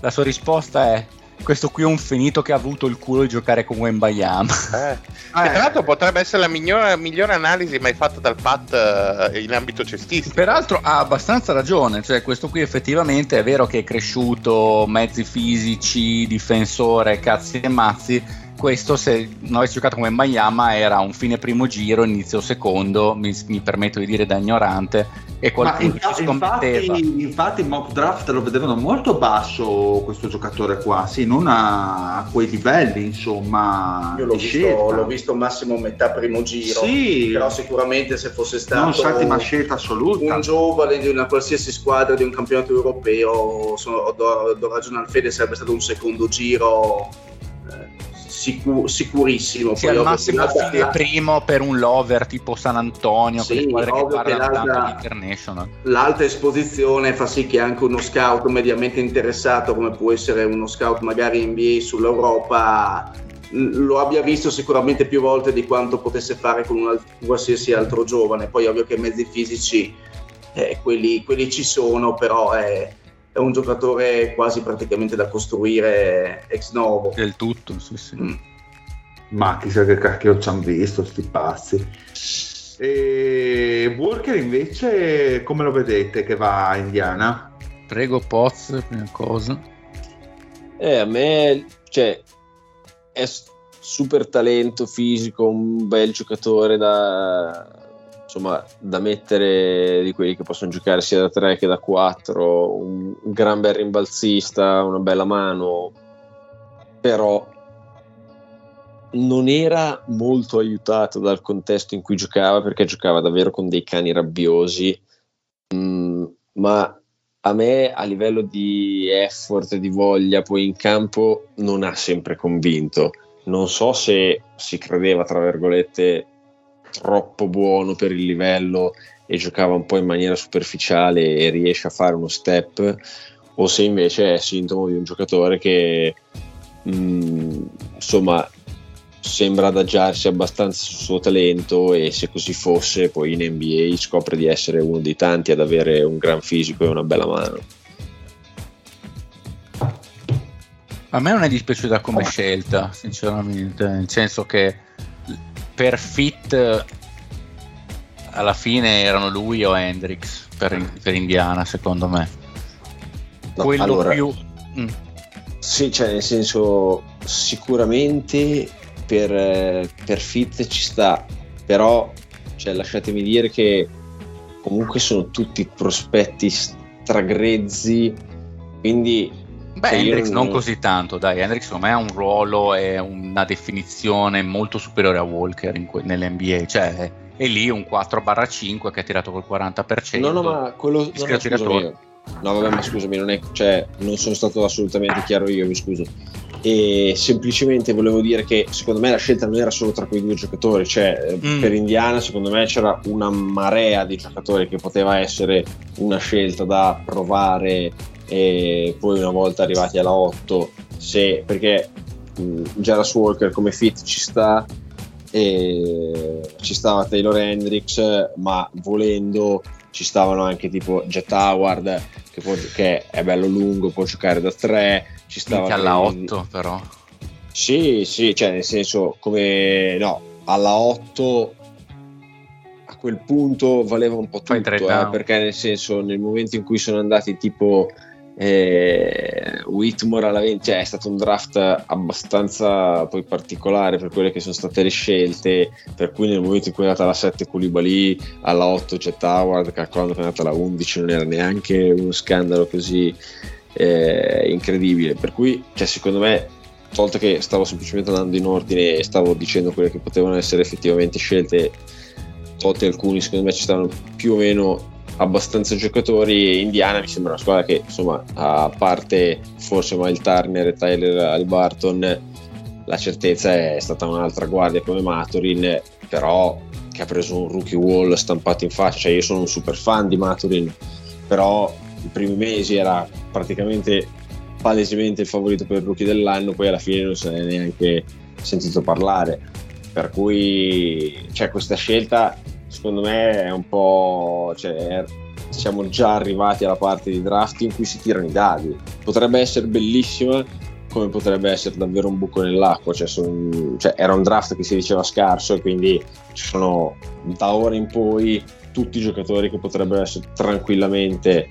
La sua risposta è questo qui è un finito che ha avuto il culo di giocare con Wembayama. Eh. Ah, tra l'altro potrebbe essere la migliore, migliore, analisi mai fatta dal Pat uh, in ambito cestistico. Peraltro ha abbastanza ragione, cioè questo qui effettivamente è vero che è cresciuto, mezzi fisici, difensore, cazzi e mazzi, questo se non avessi giocato come Mayama era un fine primo giro, inizio secondo, mi, mi permetto di dire da ignorante, e qualcuno ci scommetteva. Infatti, infatti in mock draft lo vedevano molto basso questo giocatore qua, sì, non a quei livelli insomma. Io l'ho, visto, l'ho visto, massimo metà primo giro, sì. però sicuramente se fosse stato non scelta assoluta. un giovane di una qualsiasi squadra di un campionato europeo, sono, do, do ragione al Fede, sarebbe stato un secondo giro sicu- sicurissimo. Sì, Poi al massimo fine primo per un lover tipo San Antonio, Sì, quelle che parlano tanto di international. l'alta esposizione fa sì che anche uno scout mediamente interessato, come può essere uno scout magari NBA sull'Europa, lo abbia visto sicuramente più volte di quanto potesse fare con un al- qualsiasi altro giovane. Poi ovvio che mezzi fisici, eh, quelli, quelli ci sono, però è, è un giocatore quasi praticamente da costruire ex novo. Del tutto, sì, sì. Mm. Ma chissà che cacchio ci hanno visto sti pazzi. E Walker invece come lo vedete che va a Indiana? Prego Poz, prima cosa. Eh, a me, cioè, è super talento fisico, un bel giocatore da, insomma, da mettere di quelli che possono giocare sia da 3 che da 4, un, gran bel rimbalzista, una bella mano, però non era molto aiutato dal contesto in cui giocava perché giocava davvero con dei cani rabbiosi, Mm, ma a me a livello di effort di voglia poi in campo non ha sempre convinto. Non so se si credeva, tra virgolette, troppo buono per il livello e giocava un po' in maniera superficiale e riesce a fare uno step o se invece è sintomo di un giocatore che mh, insomma sembra adagiarsi abbastanza sul suo talento e se così fosse poi in NBA scopre di essere uno dei tanti ad avere un gran fisico e una bella mano. A me non è dispiaciuta come scelta, sinceramente, nel senso che per fit alla fine erano lui o Hendrix per, per Indiana, secondo me. No, Quello allora, più... Mm. Sì, cioè nel senso sicuramente per, per fit ci sta, però cioè, lasciatemi dire che comunque sono tutti prospetti stragrezzi, quindi Beh, Cioè, io Hendrix non non- così tanto, dai, Hendrix secondo me ha un ruolo e una definizione molto superiore a Walker in que- nell'NBA, cioè è, è lì un 4-5 che ha tirato col 40%. No, no, ma quello. No. No, vabbè, ma scusami, non, è, cioè, non sono stato assolutamente chiaro io, mi scuso. E semplicemente volevo dire che secondo me la scelta non era solo tra quei due giocatori, cioè eh, Mm. per Indiana secondo me c'era una marea di giocatori che poteva essere una scelta da provare e poi una volta arrivati alla 8, se, perché mh, Jarvis Walker come fit ci sta, e ci stava Taylor Hendricks, ma volendo ci stavano anche tipo Jet Howard che, può- che è bello lungo, può giocare da 3, ci stava Minchia alla Crazy- 8 però. Sì, sì, cioè nel senso come no, alla 8 a quel punto valeva un po' tutto, eh, perché nel senso nel momento in cui sono andati tipo eh, Whitmore alla 20, cioè è stato un draft abbastanza poi particolare per quelle che sono state le scelte, per cui nel momento in cui è andata alla 7 Koulibaly, alla 8 Jet Howard, calcolando che è andata alla 11 non era neanche uno scandalo così eh, incredibile, per cui cioè, secondo me tolto che stavo semplicemente andando in ordine e stavo dicendo quelle che potevano essere effettivamente scelte tolti alcuni secondo me ci stavano più o meno abbastanza giocatori Indiana mi sembra una squadra che insomma a parte forse Mile Turner e Tyler Alibarton la certezza è stata un'altra guardia come Maturin però che ha preso un rookie wall stampato in faccia cioè io sono un super fan di Maturin però i primi mesi era praticamente palesemente il favorito per il rookie dell'anno poi alla fine non se ne è neanche sentito parlare. Per cui cioè, questa scelta secondo me è un po' cioè, siamo già arrivati alla parte di draft in cui si tirano i dadi. Potrebbe essere bellissima come potrebbe essere davvero un buco nell'acqua cioè, son- cioè, era un draft che si diceva scarso e quindi ci sono da ora in poi tutti i giocatori che potrebbero essere tranquillamente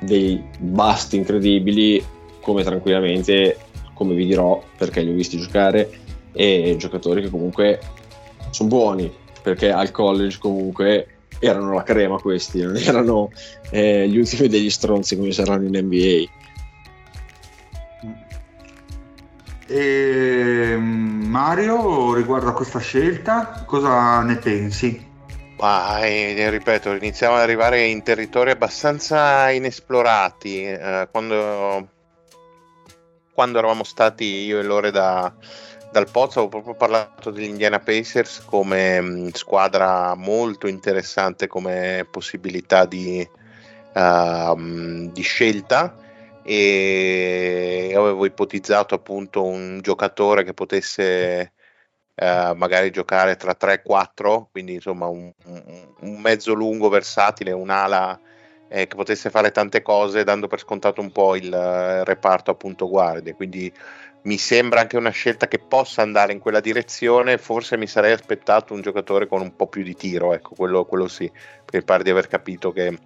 dei bust incredibili come tranquillamente come vi dirò perché li ho visti giocare e giocatori che comunque sono buoni perché al college comunque erano la crema questi, non erano eh, gli ultimi degli stronzi come saranno in NBA. E Mario, riguardo a questa scelta, cosa ne pensi? Ma eh, ripeto, iniziamo ad arrivare in territori abbastanza inesplorati. eh, quando, quando eravamo stati io e Lore da, dal Pozzo ho proprio parlato degli Indiana Pacers come mh, squadra molto interessante come possibilità di, uh, di scelta. E avevo ipotizzato appunto un giocatore che potesse uh, magari giocare tra 3 e 4 quindi insomma un, un mezzo lungo versatile un'ala eh, che potesse fare tante cose dando per scontato un po' il uh, reparto appunto guardie quindi mi sembra anche una scelta che possa andare in quella direzione. Forse mi sarei aspettato un giocatore con un po' più di tiro, ecco, quello, quello sì, mi pare di aver capito che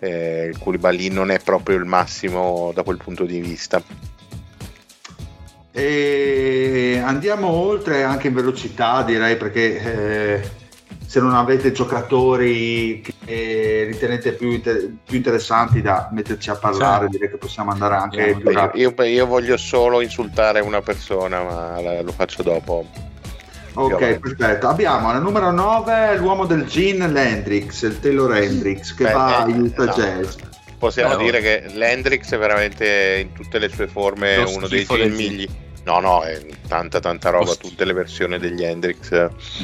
eh, il Koulibaly non è proprio il massimo da quel punto di vista. E andiamo oltre anche in velocità, direi, perché eh, se non avete giocatori che ritenete più, inter- più, interessanti da metterci a parlare, sì. direi che possiamo andare anche io, più io, io, voglio solo insultare una persona, ma lo faccio dopo. Ok, perfetto. Abbiamo al numero 9 l'uomo del gin, l'Hendrix, il Taylor Hendrix, che Beh, va eh, in Utah no. Jazz. Possiamo Beh, dire che l'Hendrix è veramente in tutte le sue forme Lo uno dei gin migli. No, no, è tanta tanta roba, tutte le versioni degli Hendrix.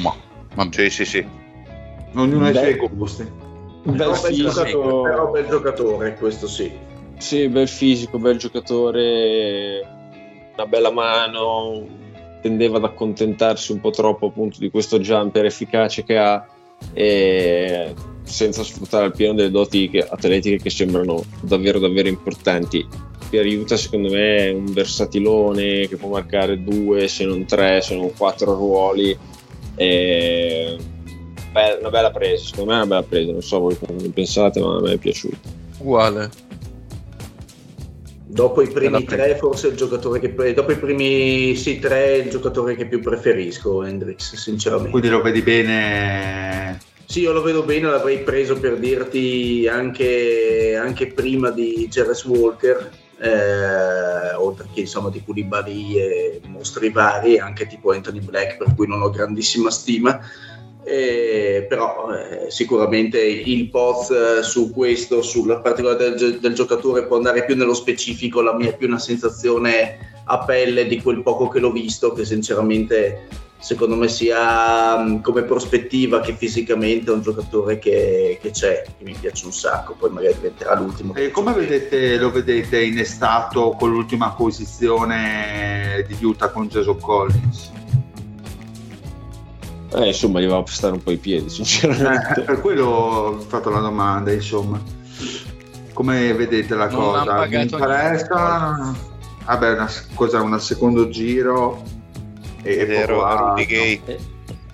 Ma, ma... Sì, sì, sì. Ognuno ha i suoi gusti. Un bel fisico, però bel giocatore, questo sì. Sì, bel fisico, bel giocatore, una bella mano, tendeva ad accontentarsi un po' troppo appunto di questo jumper efficace che ha e senza sfruttare al pieno delle doti atletiche che sembrano davvero davvero importanti per aiuta secondo me un versatilone che può marcare due se non tre se non quattro ruoli e be- una bella presa, secondo me è una bella presa, non so voi come pensate, ma a me è piaciuto. Uguale. Dopo i primi tre, forse il giocatore che dopo i primi sì, tre, il giocatore che più preferisco, Hendrix, sinceramente. Quindi lo vedi bene? Sì, io lo vedo bene, l'avrei preso per dirti anche, anche prima di Jerez Walker, eh, oltre che insomma di Koulibaly e mostri vari, anche tipo Anthony Black, per cui non ho grandissima stima eh, però eh, sicuramente il post eh, su questo, sulla particolarità del, del, giocatore può andare più nello specifico, la mia è più una sensazione a pelle di quel poco che l'ho visto, che sinceramente secondo me sia mm, come prospettiva che fisicamente è un giocatore che, che c'è, che mi piace un sacco, poi magari diventerà l'ultimo. E come vedete, lo vedete innestato con l'ultima acquisizione di Utah con Jason Collins? Eh, insomma, gli va a stare un po' i piedi, sinceramente. Eh, per quello ho fatto la domanda, insomma. Come vedete la non cosa? Mi interessa? Vabbè, una cosa, un secondo giro e Vero, poco Rudy Gay. Eh,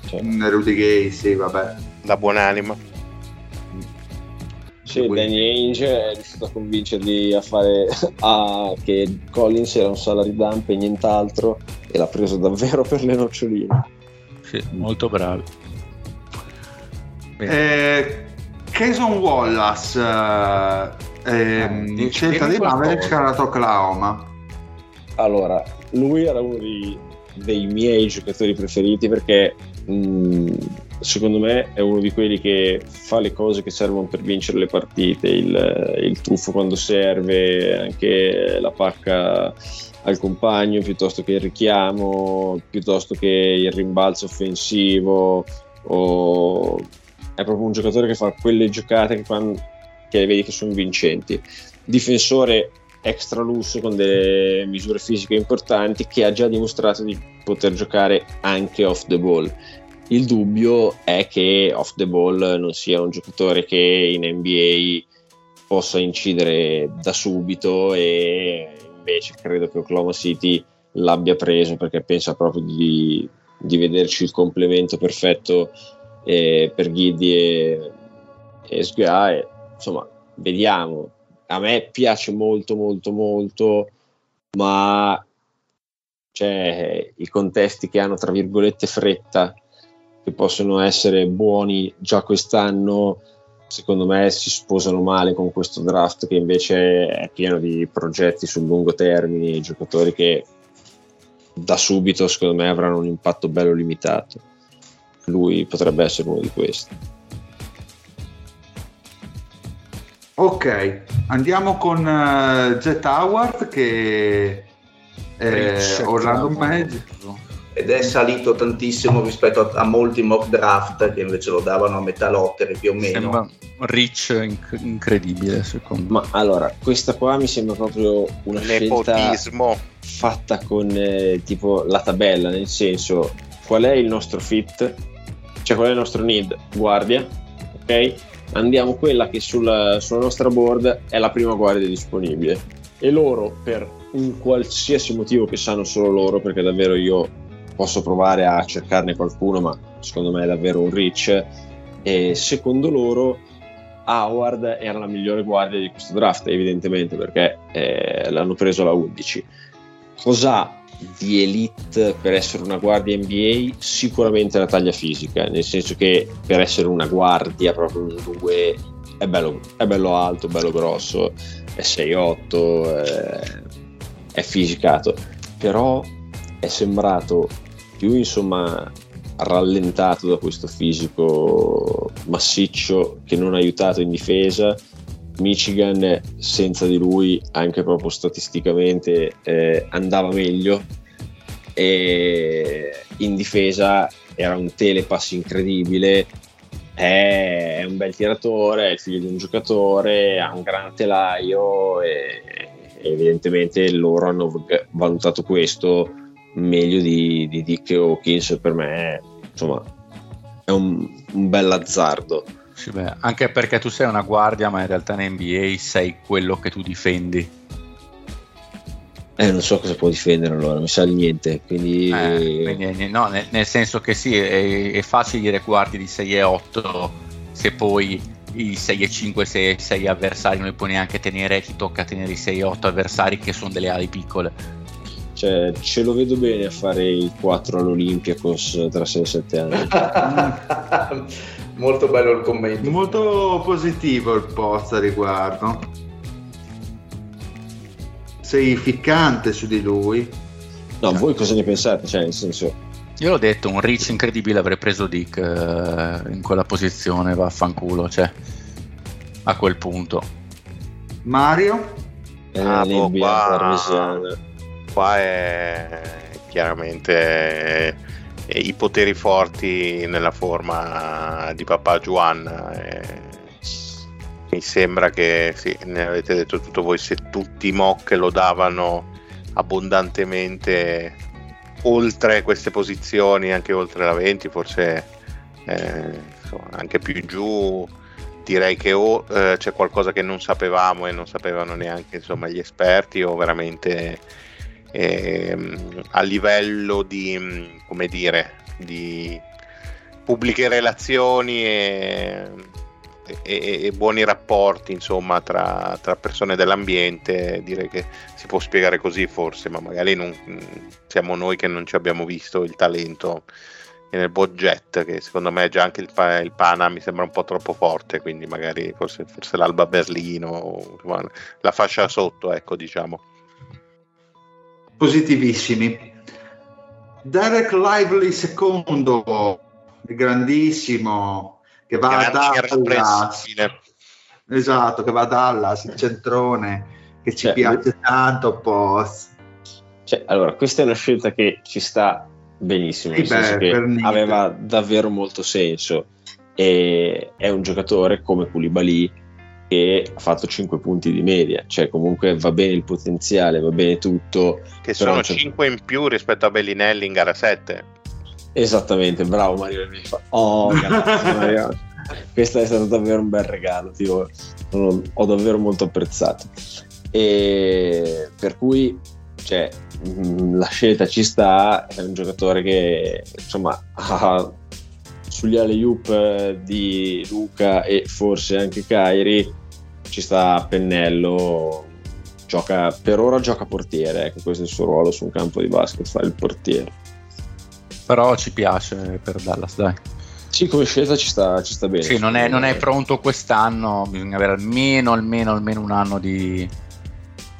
cioè. Rudy Gay, sì, vabbè. La buonanima. Sì, Danny Ainge è riuscito a convincerli a fare a, che Collins era un salary dump e nient'altro e l'ha preso davvero per le noccioline sì, molto bravi. Eh, Cason Wallace, eh, eh, scelta di Mavericks era andato a Oklahoma. Allora, lui era uno dei, dei miei giocatori preferiti perché mh, mm, secondo me è uno di quelli che fa le cose che servono per vincere le partite, il, il tuffo quando serve, anche la pacca al compagno piuttosto che il richiamo, piuttosto che il rimbalzo offensivo. O... È proprio un giocatore che fa quelle giocate che, quando... che vedi che sono vincenti. Difensore extra lusso con delle misure fisiche importanti che ha già dimostrato di poter giocare anche off the ball. Il dubbio è che off the ball non sia un giocatore che in NBA possa incidere da subito e invece credo che Oklahoma City l'abbia preso perché pensa proprio di, di vederci il complemento perfetto eh, per Giddy e, e SGA e, insomma vediamo. A me piace molto molto molto ma c'è i contesti che hanno tra virgolette fretta che possono essere buoni già quest'anno secondo me si sposano male con questo draft che invece è pieno di progetti sul lungo termine, giocatori che da subito secondo me avranno un impatto bello limitato. Lui potrebbe essere uno di questi. Ok, andiamo con uh, Jet Howard che è Orlando Magic. Ed è salito tantissimo rispetto a, a, molti mock draft che invece lo davano a metà lottery più o meno. Sembra rich inc- incredibile secondo me. Ma allora, questa qua mi sembra proprio una Nepotismo. scelta fatta con eh, tipo la tabella, nel senso qual è il nostro fit, cioè qual è il nostro need, guardia, ok? Andiamo quella che sulla, sulla nostra board è la prima guardia disponibile e loro per un qualsiasi motivo che sanno solo loro, perché davvero io posso provare a cercarne qualcuno, ma secondo me è davvero un reach. E secondo loro Howard era la migliore guardia di questo draft, evidentemente, perché eh, l'hanno preso alla 11. Cos'ha di elite per essere una guardia NBA? Sicuramente la taglia fisica, nel senso che per essere una guardia proprio un 2 è bello, è bello alto, bello grosso, è 6'8, è, è fisicato, però è sembrato più insomma rallentato da questo fisico massiccio che non ha aiutato in difesa. Michigan senza di lui anche proprio statisticamente eh, andava meglio e in difesa era un telepass incredibile è un bel tiratore, è il figlio di un giocatore, ha un gran telaio e evidentemente loro hanno valutato questo meglio di, di Dick Hawkins per me insomma è un, un bel azzardo sì, beh, anche perché tu sei una guardia ma in realtà in NBA sei quello che tu difendi eh, non so cosa può difendere allora, mi sa di niente. Quindi... Eh, quindi no, nel, nel, senso che sì, è, è, facile dire guardi di 6 e 8 se poi i 6 e 5, 6 e 6 avversari non li puoi neanche tenere, ti tocca tenere i 6 e 8 avversari che sono delle ali piccole. Cioè, ce lo vedo bene a fare il 4 all'Olympiacos tra 6 e 7 anni. Molto bello il commento. Molto positivo il post a riguardo. Sei ficcante su di lui. No, voi cosa ne pensate? Cioè, nel senso... Io l'ho detto, un reach incredibile avrei preso Dick eh, in quella posizione, vaffanculo, cioè, a quel punto. Mario? Eh, ah, boh, qua qua è chiaramente eh, i poteri forti nella forma di papà Juan. Eh, mi sembra che, sì, ne avete detto tutto voi, se tutti i mock lo davano abbondantemente oltre queste posizioni, anche oltre la 20, forse eh, insomma, anche più giù, direi che o eh, c'è qualcosa che non sapevamo e non sapevano neanche insomma, gli esperti o veramente ehm, a livello di, come dire, di pubbliche relazioni e, e, e buoni rapporti insomma tra, tra, persone dell'ambiente direi che si può spiegare così forse ma magari non, siamo noi che non ci abbiamo visto il talento nel budget che secondo me già anche il, il, Pana mi sembra un po' troppo forte quindi magari forse, forse l'Alba Berlino la fascia sotto ecco diciamo positivissimi. Derek Lively secondo, grandissimo, che va Grande a Dallas. Esatto, che va a Dallas, il centrone, che ci cioè, piace tanto post. Cioè, allora, questa è una scelta che ci sta benissimo, sì, nel beh, che aveva davvero molto senso. E è un giocatore come Koulibaly e ha fatto 5 punti di media, cioè comunque va bene il potenziale, va bene tutto. Che sono 5 in più rispetto a Bellinelli in gara 7. Esattamente, bravo Mario. Oh, grazie Mario. Questo è stato davvero un bel regalo, tipo, ho davvero molto apprezzato. E per cui cioè, mm, la scelta ci sta, è un giocatore che insomma ha sugli alley-oop eh, di Luca e forse anche Kairi ci sta pennello gioca, per ora gioca portiere ecco questo è il suo ruolo su un campo di basket fare il portiere. Però ci piace per Dallas dai. Sì, come scelta ci sta, ci sta bene. Sì, non è, non è, pronto quest'anno, bisogna avere almeno, almeno, almeno un anno di,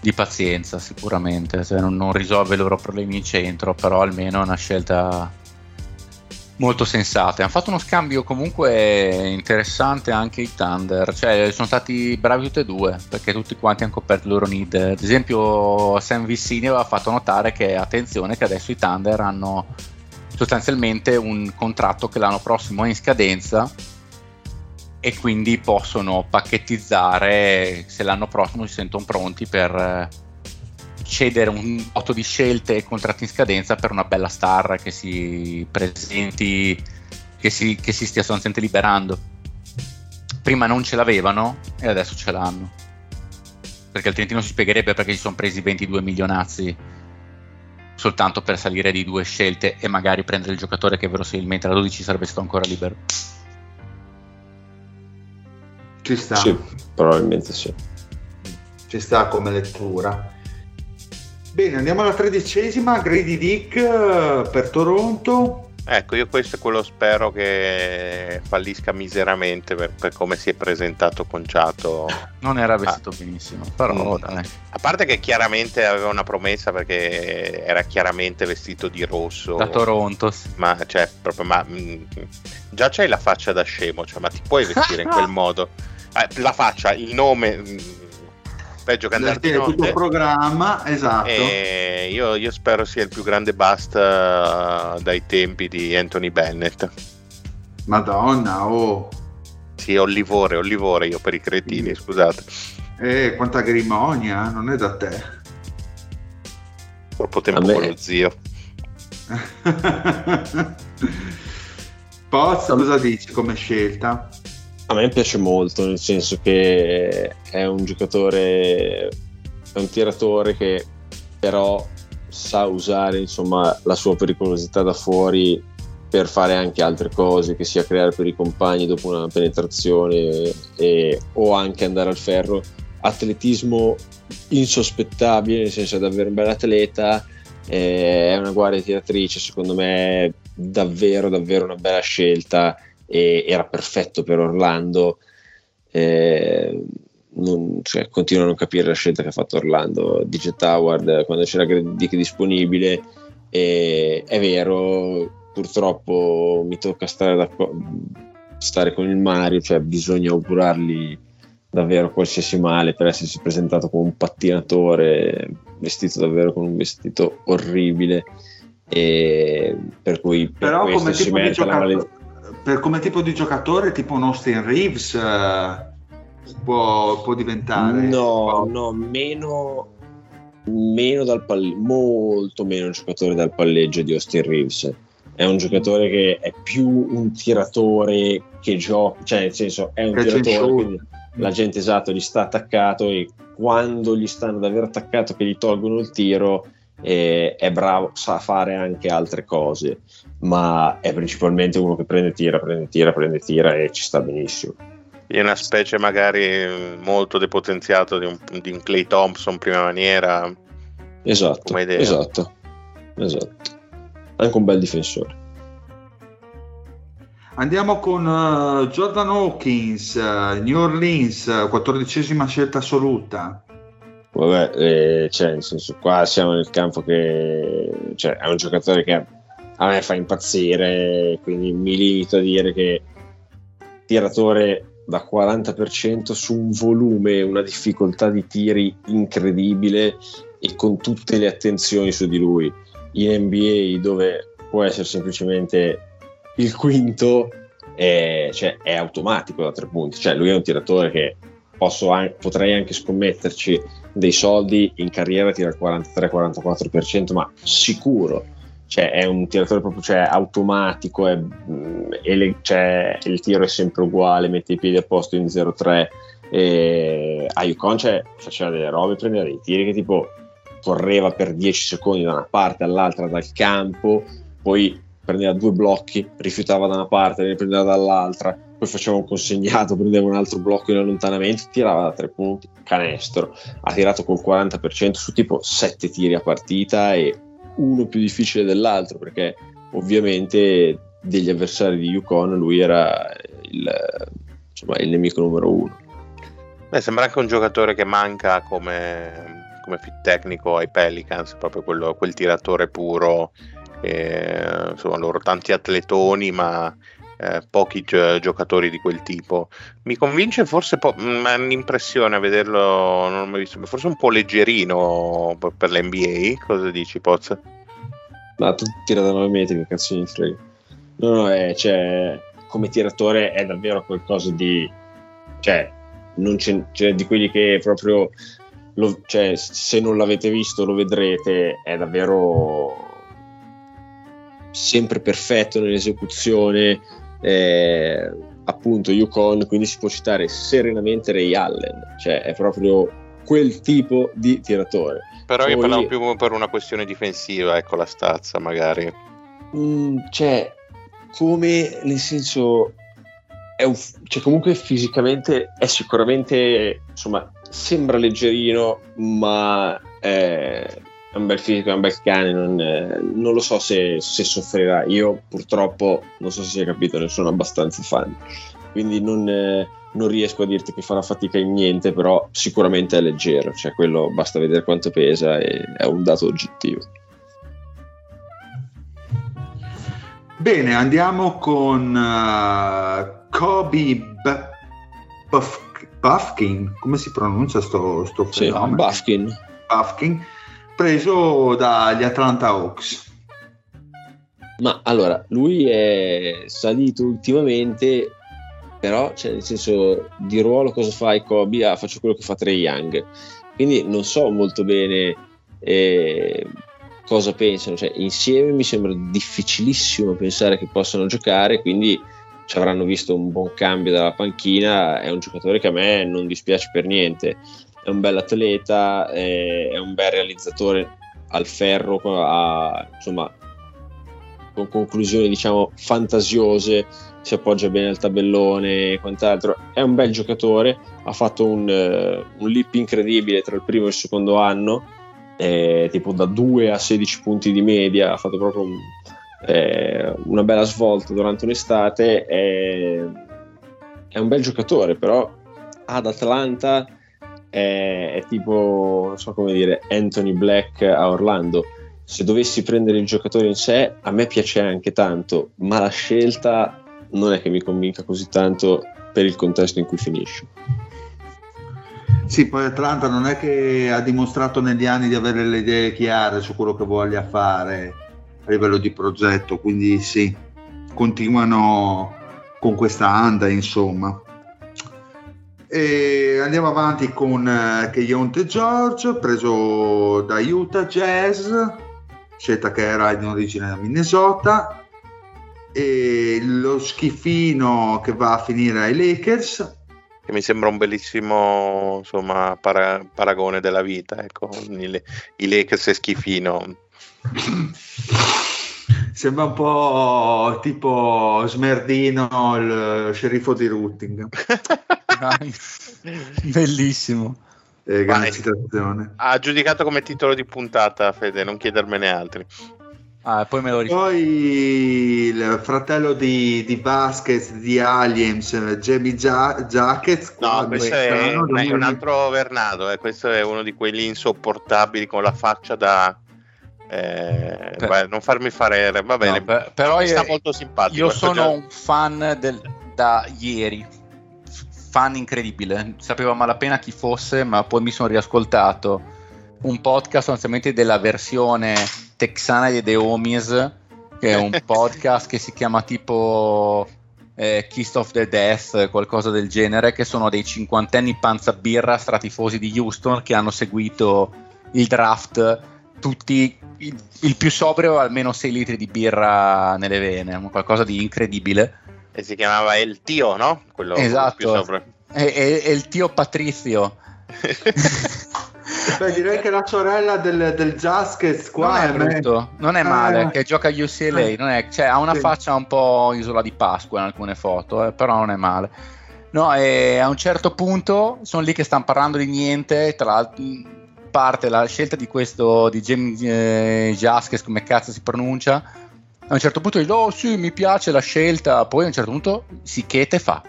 di pazienza sicuramente, cioè, non, non, risolve i loro problemi in centro, però almeno è una scelta molto sensate. Hanno fatto uno scambio comunque interessante anche i Thunder, cioè sono stati bravi tutti e due perché tutti quanti hanno coperto il loro need. Ad esempio, Sam Vissini aveva fatto notare che attenzione che adesso i Thunder hanno sostanzialmente un contratto che l'anno prossimo è in scadenza e quindi possono pacchettizzare se l'anno prossimo si sentono pronti per eh, cedere un voto di scelte e contratti in scadenza per una bella star che si presenti, che si, che si stia sostanzialmente liberando. Prima non ce l'avevano e adesso ce l'hanno. Perché altrimenti non si spiegherebbe perché si sono presi 22 milionazzi soltanto per salire di due scelte e magari prendere il giocatore che verosimilmente alla 12 sarebbe stato ancora libero. Ci sta. Sì, probabilmente sì. Ci sta come lettura. Bene, andiamo alla tredicesima, Grady Dick eh, per Toronto. Ecco, io questo è quello spero che fallisca miseramente per, per come si è presentato conciato. Non era vestito ah. benissimo, però mm. dai. A parte che chiaramente aveva una promessa perché era chiaramente vestito di rosso. Da Toronto. Ma cioè, proprio, ma mh, mm, già c'hai la faccia da scemo, cioè, ma ti puoi vestire in quel modo? Eh, la faccia, il nome... Mh, mm, peggio che andare di notte. tutto il programma, esatto. E io, io, spero sia il più grande bust uh, dai tempi di Anthony Bennett. Madonna, oh. Sì, Olivore, Olivore io per i cretini, sì. scusate. Eh, quanta grimonia, non è da te. Troppo tempo con lo zio. Poz, cosa dici come scelta? A me piace molto, nel senso che è un giocatore, è un tiratore che però sa usare insomma, la sua pericolosità da fuori per fare anche altre cose, che sia creare per i compagni dopo una penetrazione e, o anche andare al ferro. Atletismo insospettabile, nel senso è davvero un bel atleta, è una guardia tiratrice, secondo me davvero davvero una bella scelta e era perfetto per Orlando. Eh, non, cioè, continuo a non capire la scelta che ha fatto Orlando. Dice Howard quando c'era Dick disponibile. E, è vero, purtroppo mi tocca stare, da, stare con il Mario, cioè bisogna augurargli davvero qualsiasi male per essersi presentato come un pattinatore vestito davvero con un vestito orribile e per cui per però come tipo di giocatore per come tipo di giocatore, tipo un Austin Reeves eh, può, può, diventare? No, no, meno, meno dal palleggio, molto meno un giocatore dal palleggio di Austin Reeves. È un giocatore che è più un tiratore che gioca, cioè nel senso è un che tiratore, la gente esatto gli sta attaccato e quando gli stanno davvero attaccato che gli tolgono il tiro è bravo, sa fare anche altre cose ma è principalmente uno che prende tira, prende tira, prende tira e ci sta benissimo. È una specie magari molto depotenziato di un, di un Clay Thompson prima maniera. Esatto, esatto, esatto. Anche un bel difensore. Andiamo con uh, Jordan Hawkins, uh, New Orleans, quattordicesima scelta assoluta. Vabbè, eh, cioè, nel senso, qua siamo nel campo che cioè, è un giocatore che a me fa impazzire, quindi mi limito a dire che tiratore da 40% su un volume, una difficoltà di tiri incredibile e con tutte le attenzioni su di lui. In NBA dove può essere semplicemente il quinto, è, cioè, è automatico da tre punti, cioè lui è un tiratore che an- potrei anche scommetterci dei soldi in carriera tira il 43-44%, ma sicuro cioè è un tiratore proprio cioè, automatico, è, mm, le, cioè, il tiro è sempre uguale, mette i piedi a posto in 0-3. E a Yukon cioè, faceva delle robe, prendeva dei tiri che tipo correva per 10 secondi da una parte all'altra dal campo, poi prendeva due blocchi, rifiutava da una parte, ne prendeva dall'altra, poi faceva un consegnato, prendeva un altro blocco in allontanamento, tirava da tre punti, canestro, ha tirato col 40% su tipo 7 tiri a partita e uno più difficile dell'altro perché ovviamente degli avversari di Yukon lui era il, insomma, il nemico numero uno. Beh, sembra anche un giocatore che manca come, come fit tecnico ai Pelicans, proprio quello, quel tiratore puro. E, insomma, loro tanti atletoni, ma eh, pochi gi- giocatori di quel tipo. Mi convince forse, po- ma l'impressione a vederlo, non ho mai visto, forse un po' leggerino per l'NBA. Cosa dici, Poz? Ma tu tira da 9 metri, che cazzo mi frega. No, no, è, cioè, come tiratore è davvero qualcosa di... Cioè, non c'è, c'è di quelli che proprio... Lo, cioè, se non l'avete visto lo vedrete, è davvero sempre perfetto nell'esecuzione. Eh, appunto Yukon, quindi si può citare serenamente Ray Allen, cioè è proprio quel tipo di tiratore. Però Poi, io parlavo più per una questione difensiva, ecco la stazza magari. Mh, mm, cioè, come nel senso, è un, cioè comunque fisicamente è sicuramente, insomma, sembra leggerino, ma è, è un bel fisico, è un bel cane, non, eh, non lo so se, se, soffrirà. Io purtroppo, non so se si è capito, ne sono abbastanza fan, quindi non, eh, non, riesco a dirti che farà fatica in niente, però sicuramente è leggero, cioè quello basta vedere quanto pesa e è un dato oggettivo. Bene, andiamo con uh, Kobe Buff- Buffkin, come si pronuncia sto, sto fenomeno? Sì, Buffkin. Buffkin preso dagli Atlanta Hawks. Ma allora, lui è salito ultimamente, però, cioè, nel senso, di ruolo cosa fai Kobe? Ah, faccio quello che fa Trey Young. Quindi non so molto bene eh, cosa pensano. Cioè, insieme mi sembra difficilissimo pensare che possano giocare, quindi ci avranno visto un buon cambio dalla panchina. È un giocatore che a me non dispiace per niente è un bel atleta, è, è un bel realizzatore al ferro, ha, insomma, con conclusioni diciamo fantasiose, si appoggia bene al tabellone e quant'altro. È un bel giocatore, ha fatto un, uh, un leap incredibile tra il primo e il secondo anno, eh, tipo da 2 a 16 punti di media, ha fatto proprio un, eh, una bella svolta durante un'estate. È, è un bel giocatore, però ad Atlanta è, è tipo, non so come dire, Anthony Black a Orlando. Se dovessi prendere il giocatore in sé, a me piace anche tanto, ma la scelta non è che mi convinca così tanto per il contesto in cui finisce. Sì, poi Atlanta non è che ha dimostrato negli anni di avere le idee chiare su quello che voglia fare a livello di progetto, quindi sì, continuano con questa anda, insomma. E andiamo avanti con uh, Keionte George, preso da Utah Jazz, scelta che era in origine da Minnesota, e lo schifino che va a finire ai Lakers. Che mi sembra un bellissimo insomma, para- paragone della vita, ecco, i, i Lakers e schifino. Sembra un po' tipo Smerdino, il sceriffo di Rutting. Bellissimo. Eh, grande citazione. Ha giudicato come titolo di puntata, Fede, non chiedermene altri. Ah, poi me lo ricordo. Poi il fratello di, di Vasquez di Aliens, Jamie Gia- Jackets. No, questo è, è, un altro Vernado. Eh. Questo è uno di quelli insopportabili con la faccia da. Eh, per... beh, non farmi fare. Va bene, no, per, però io, sta molto simpatico. Io sono già... un fan del, da ieri fan incredibile, sapevo a malapena chi fosse, ma poi mi sono riascoltato un podcast sostanzialmente della versione texana di The Homies, che è un podcast che si chiama tipo eh, Kiss of the Death, qualcosa del genere, che sono dei cinquantenni panzabirra stratifosi di Houston che hanno seguito il draft tutti il, il più sobrio almeno 6 litri di birra nelle vene, qualcosa di incredibile e si chiamava El Tio, no? Quello esatto, è, è, è, il tio Patrizio. Beh, direi che la sorella del, del Jaskets qua non è, brutto, non è male, eh. che gioca a UCLA, eh. è, cioè, ha una sì. faccia un po' isola di Pasqua in alcune foto, eh, però non è male. No, e a un certo punto sono lì che stanno parlando di niente, tra l'altro parte la scelta di questo di James eh, Jaskes, come cazzo si pronuncia, a un certo punto dice, oh sì, mi piace la scelta, poi a un certo punto si chete e fa,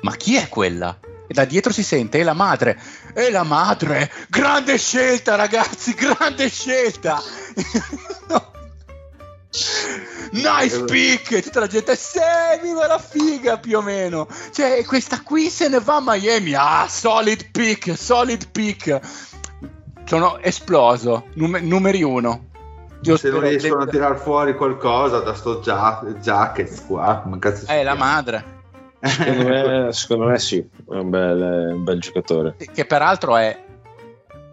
ma chi è quella? E da dietro si sente, è la madre, è la madre, grande scelta ragazzi, grande scelta! Nice pick! E tutta la gente, sì, viva la figa più o meno! Cioè, questa qui se ne va a Miami, ah, solid pick, solid pick! Sono esploso, Num- numeri uno Io Se non riescono a tirar fuori qualcosa da sto gia- jacket qua, cazzo si Eh, la madre. Secondo me, secondo me sì, è un bel, un bel giocatore. Che peraltro è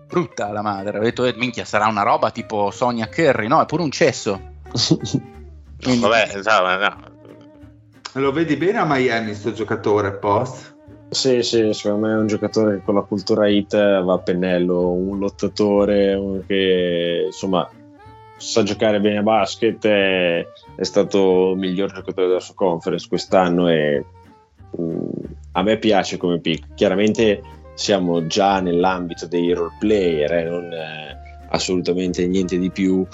brutta la madre. Ho detto, eh, minchia, sarà una roba tipo Sonia Kerry. No, è pure un cesso. Quindi- Vabbè, insomma, no. Lo vedi bene a Miami sto giocatore post? Sì, sì, secondo me è un giocatore che con la cultura hit va a pennello, un lottatore, che insomma sa giocare bene a basket, è, è stato il miglior giocatore della sua conference quest'anno e mm, a me piace come pick. Chiaramente siamo già nell'ambito dei role player, eh, non eh, assolutamente niente di più,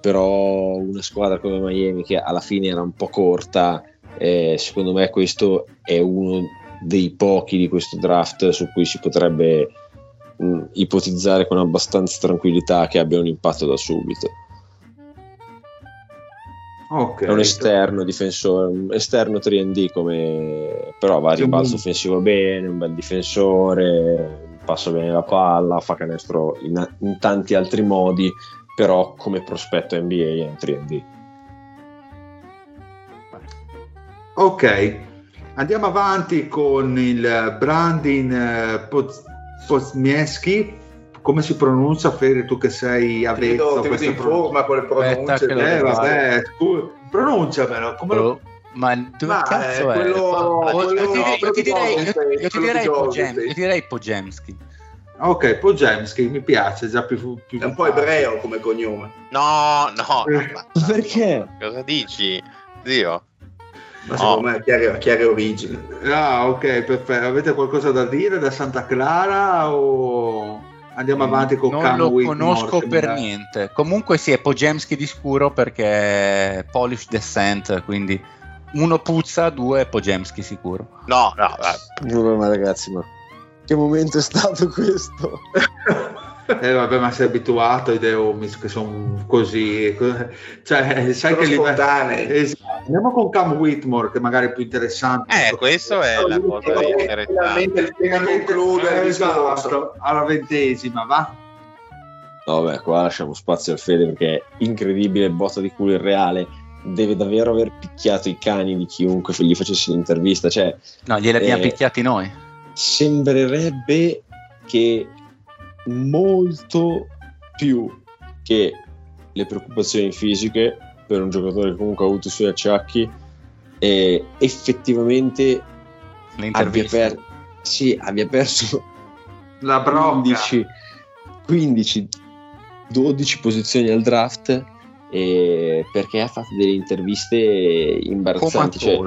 però una squadra come Miami che alla fine era un po' corta, eh, secondo me questo è uno dei pochi di questo draft su cui si potrebbe mh, ipotizzare con abbastanza tranquillità che abbia un impatto da subito. Ok. È un esterno difensore, un esterno 3D come però va a ribalzo offensivo bene, un bel difensore, passa bene la palla, fa canestro in, in tanti altri modi, però come prospetto NBA è un 3D. Ok, andiamo avanti con il Brandin eh, Poz- Pozmieschi. Come si pronuncia, Fede, tu che sei Ti avvezzo vedo, a ti vedo in forma con le pronunce. Eh, vabbè, scu- pronunciamelo. Come lo... Oh, ma dove Ma, cazzo eh, è? quello- Ma- quello- io, ti direi- io ti direi, io, quello io ti di direi Golden Pogem- State. io ti direi Pojemski. Ok, Pojemski mi piace, già più... più È un po' ebreo come cognome. No, no, Eh. ma- Perché? Cosa dici? Zio? Ma secondo me ha chiare, chiare origini. Ah, ok, perfetto. Avete qualcosa da dire da Santa Clara o andiamo avanti con non Cam lo Whitmore, conosco mi per niente. Comunque sì, è Pojemski di scuro perché è Polish Descent, quindi uno puzza, due è Pojemski sicuro. No, no. Vabbè, ma ragazzi, ma che momento è stato questo? Eh vabbè, ma sei abituato ai Deomis che sono così. Cioè, sai Sono che li. Esatto. Andiamo con Cam Whitmore, che magari è più interessante. Eh, questo è la cosa interessante. Conclude esatto, alla ventesima, va? No, vabbè, qua lasciamo spazio al Fede perché è incredibile, botta di culo irreale. Deve davvero aver picchiato i cani di chiunque gli facesse l'intervista. Cioè, No, glieli abbiamo Eh, picchiati noi. sembrerebbe che molto più che le preoccupazioni fisiche per un giocatore che comunque ha avuto i suoi acciacchi e effettivamente abbia, per- sì, abbia perso La brocca. 15, 15 12 posizioni al draft e perché ha fatto delle interviste imbarazzanti cioè,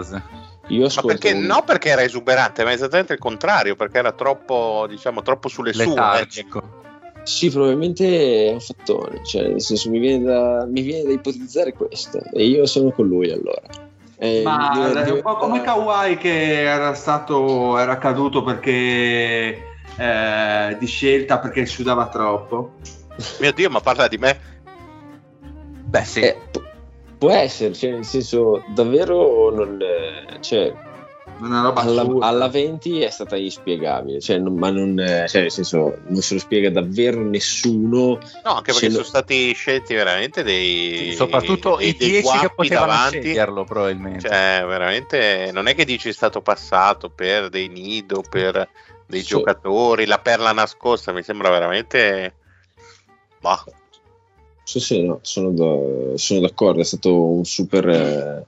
Io Ma ascolto perché un- no perché era esuberante, ma esattamente il contrario, perché era troppo, diciamo, troppo sulle sue. Letargico. Sì, probabilmente è un fattore, cioè nel senso mi viene da, mi viene da ipotizzare questo e io sono con lui allora. Eh, Ma diventa- è un po' come diventa- Kawhi che era stato era caduto perché eh, di scelta perché sudava troppo. Mio Dio, ma parla di me. Beh, sì. Eh, può essere, cioè nel senso davvero non... Cioè, Una roba alla, alla 20 è stata inspiegabile, cioè, non- ma non, cioè, nel senso, non se lo spiega davvero nessuno. No, anche perché lo- sono stati scelti veramente dei. Soprattutto dei- i dei 10 che potevano davanti. sceglierlo, probabilmente. Cioè, veramente non è che dici è stato passato per dei nido, per dei Sì. giocatori, la perla nascosta, mi sembra veramente. Bah. Sì, sì, no, sono, da- sono d'accordo, è stato un super, eh,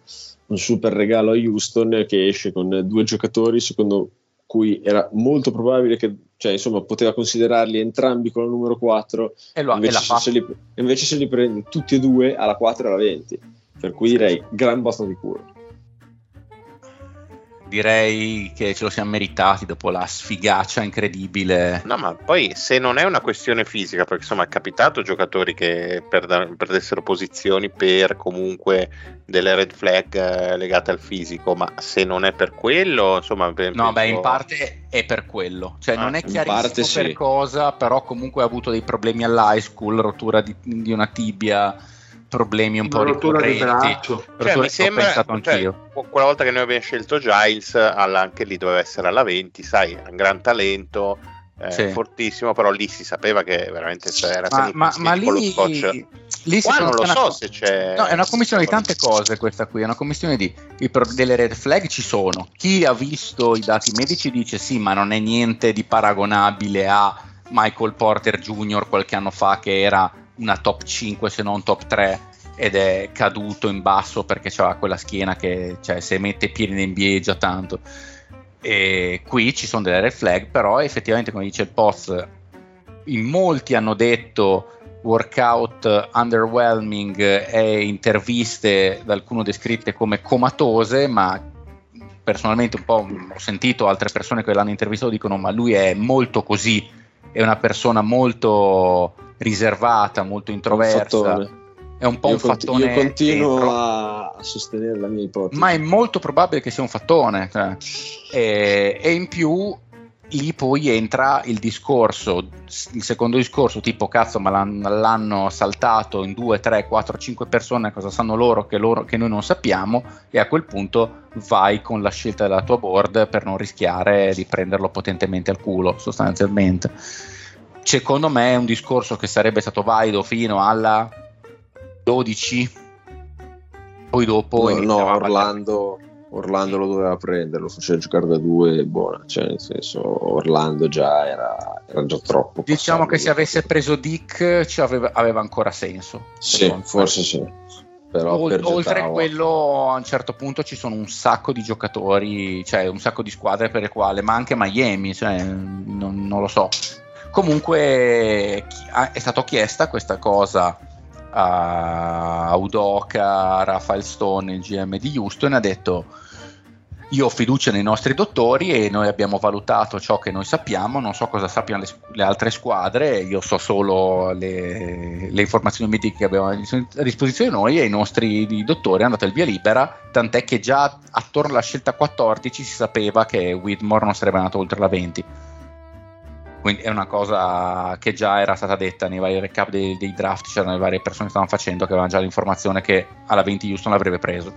un super regalo a Houston che esce con due giocatori secondo cui era molto probabile che, cioè, insomma, poteva considerarli entrambi con la numero 4, E, lo, invece, se, se li, invece se li prende tutti e due alla 4 e alla 20, per cui direi gran botta di culo. Direi che ce lo siamo meritati dopo la sfigaccia incredibile. No, ma poi se non è una questione fisica, perché insomma è capitato giocatori che perda- perdessero posizioni per comunque delle red flag eh, legate al fisico, ma se non è per quello, insomma... pe- No, beh, in parte è per quello. Cioè, Ah, non è chiarissimo sì. per cosa, però comunque ha avuto dei problemi all'high school, rottura di, di una tibia, problemi un po' rottura di ricorrenti. braccio. Cioè, Rottura- mi sembra, pensato cioè, anch'io. quella volta che noi abbiamo scelto Giles, alla- anche lì doveva essere alla 20, sai, un gran talento, eh, Sì. fortissimo, però lì si sapeva che veramente era Ma, ma- ma lo lì scotch. lì Qua non lo so una- se c'è. No, è una commissione di tante cose questa qui, è una commissione di pro- delle red flag ci sono. Chi ha visto i dati medici dice sì, ma non è niente di paragonabile a Michael Porter Jr. qualche anno fa che era una top 5 se non top 3 ed è caduto in basso perché aveva quella schiena che cioè, se mette piedi in NBA già tanto. E qui ci sono delle red flag, però effettivamente come dice il post, in molti hanno detto workout underwhelming e interviste da alcuno descritte come comatose, ma personalmente un po' ho sentito altre persone che l'hanno intervistato dicono ma lui è molto così, è una persona molto riservata, molto introversa, è un po' io, un conti- fattone io continuo dentro. a, sostenere la mia ipotesi. ma è molto probabile che sia un fattone. cioè. E, e in più lì poi entra il discorso, il secondo discorso, tipo cazzo, ma l'han- l'hanno saltato in 2, 3, 4, 5 persone, cosa sanno loro che, loro che noi non sappiamo, e a quel punto vai con la scelta della tua board per non rischiare di prenderlo potentemente al culo, sostanzialmente. Secondo me è un discorso che sarebbe stato valido fino alla 12, poi dopo... no, no, Orlando, Orlando lo doveva prendere, lo faceva giocare da due, buona, cioè nel senso Orlando già era, era già troppo. Diciamo che se avesse preso Dick ci aveva, aveva ancora senso. Sì, forse sì. Però per oltre a quello, a un certo punto ci sono un sacco di giocatori, cioè un sacco di squadre per le quali, ma anche Miami, cioè, non, non lo so. Comunque ah, è stata chiesta questa cosa a Udoka, a Rafael Stone, il GM di Houston, ha detto io ho fiducia nei nostri dottori e noi abbiamo valutato ciò che noi sappiamo, non so cosa sappiano le, le altre squadre, io so solo le, le informazioni mediche che abbiamo a disposizione noi e i nostri dottori hanno dato il via libera, tant'è che già attorno alla scelta 14 si sapeva che Whitmore non sarebbe andato oltre la 20. Quindi è una cosa che già era stata detta nei vari recap dei, dei draft, c'erano le varie persone che stavano facendo che avevano già l'informazione che alla 20 Houston l'avrebbe preso.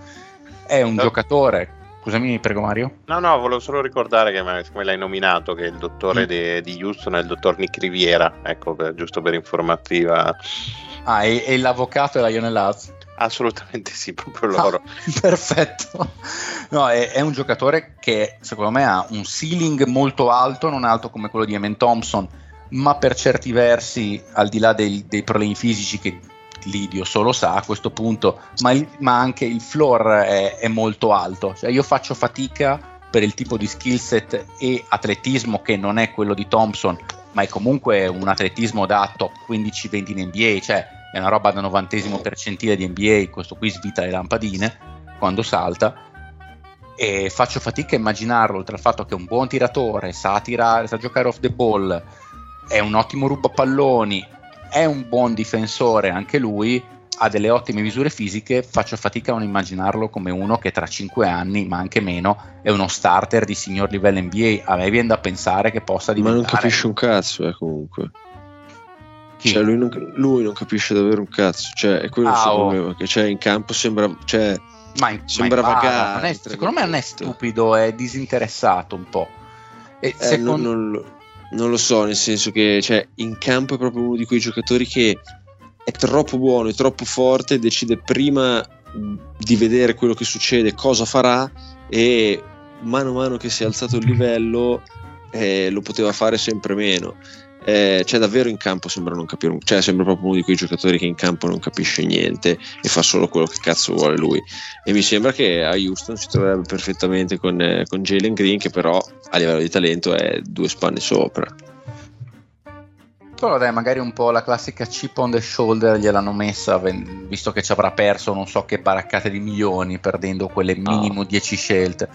È un No. giocatore, scusami prego Mario. No, no, volevo solo ricordare che, siccome l'hai nominato, che il dottore Mm. de- di Houston è il dottor Nick Riviera, ecco, per- giusto per informativa. Ah, e, e l'avvocato è la Lionel Hutz. Assolutamente sì, proprio loro. Ah, perfetto. No, è, è un giocatore che secondo me ha un ceiling molto alto, non alto come quello di Eman Thompson, ma per certi versi, al di là dei, dei problemi fisici che lì Dio solo sa a questo punto, ma, il- ma anche il floor è, è molto alto. Cioè io faccio fatica per il tipo di skill set e atletismo che non è quello di Thompson, ma è comunque un atletismo da top 15-20 in NBA, cioè è una roba da novantesimo percentile di NBA, questo qui svita le lampadine quando salta e faccio fatica a immaginarlo oltre al fatto che è un buon tiratore, sa tirare, sa giocare off the ball, è un ottimo rubapalloni, è un buon difensore anche lui, ha delle ottime misure fisiche, faccio fatica a non immaginarlo come uno che tra 5 anni, ma anche meno, è uno starter di signor livello NBA. A me viene da pensare che possa Ma diventare... non capisce un cazzo, eh, comunque. Chi? Cioè, lui, non, lui non capisce davvero un cazzo. Cioè, è quello il Ah, suo oh. problema. Che c'è in campo sembra. Cioè, ma, in- sembra ma vagare, è- secondo me non è stupido, è disinteressato un po'. E eh, secondo- non, non lo, non lo so, nel senso che cioè, in campo è proprio uno di quei giocatori che è troppo buono, è troppo forte, decide prima di vedere quello che succede, cosa farà e mano a mano che si è alzato il livello eh, lo poteva fare sempre meno. Eh, cioè davvero in campo sembra non capire, cioè sembra proprio uno di quei giocatori che in campo non capisce niente e fa solo quello che cazzo vuole lui. E mi sembra che a Houston si troverebbe perfettamente con, eh, con Jalen Green, che però a livello di talento è due spanne sopra. Però dai, magari un po' la classica chip on the shoulder gliel'hanno messa, visto che ci avrà perso non so che baraccate di milioni, perdendo quelle minimo 10 scelte.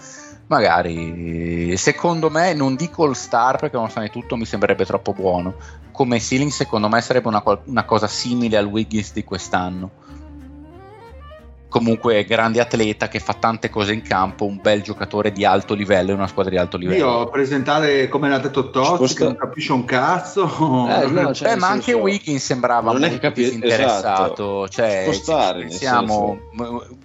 Magari, secondo me, non dico all star perché nonostante tutto mi sembrerebbe troppo buono. Come ceiling, secondo me, sarebbe una, una cosa simile al Wiggins di quest'anno. Comunque, grande atleta che fa tante cose in campo, un bel giocatore di alto livello in una squadra di alto livello. Io presentare come l'ha detto Tozzi, Sposta- che non capisce un cazzo. Eh, no, cioè, Beh, ma anche senso, Wiggins sembrava non è molto che capi- disinteressato. Cioè, Può stare, ci nel pensiamo-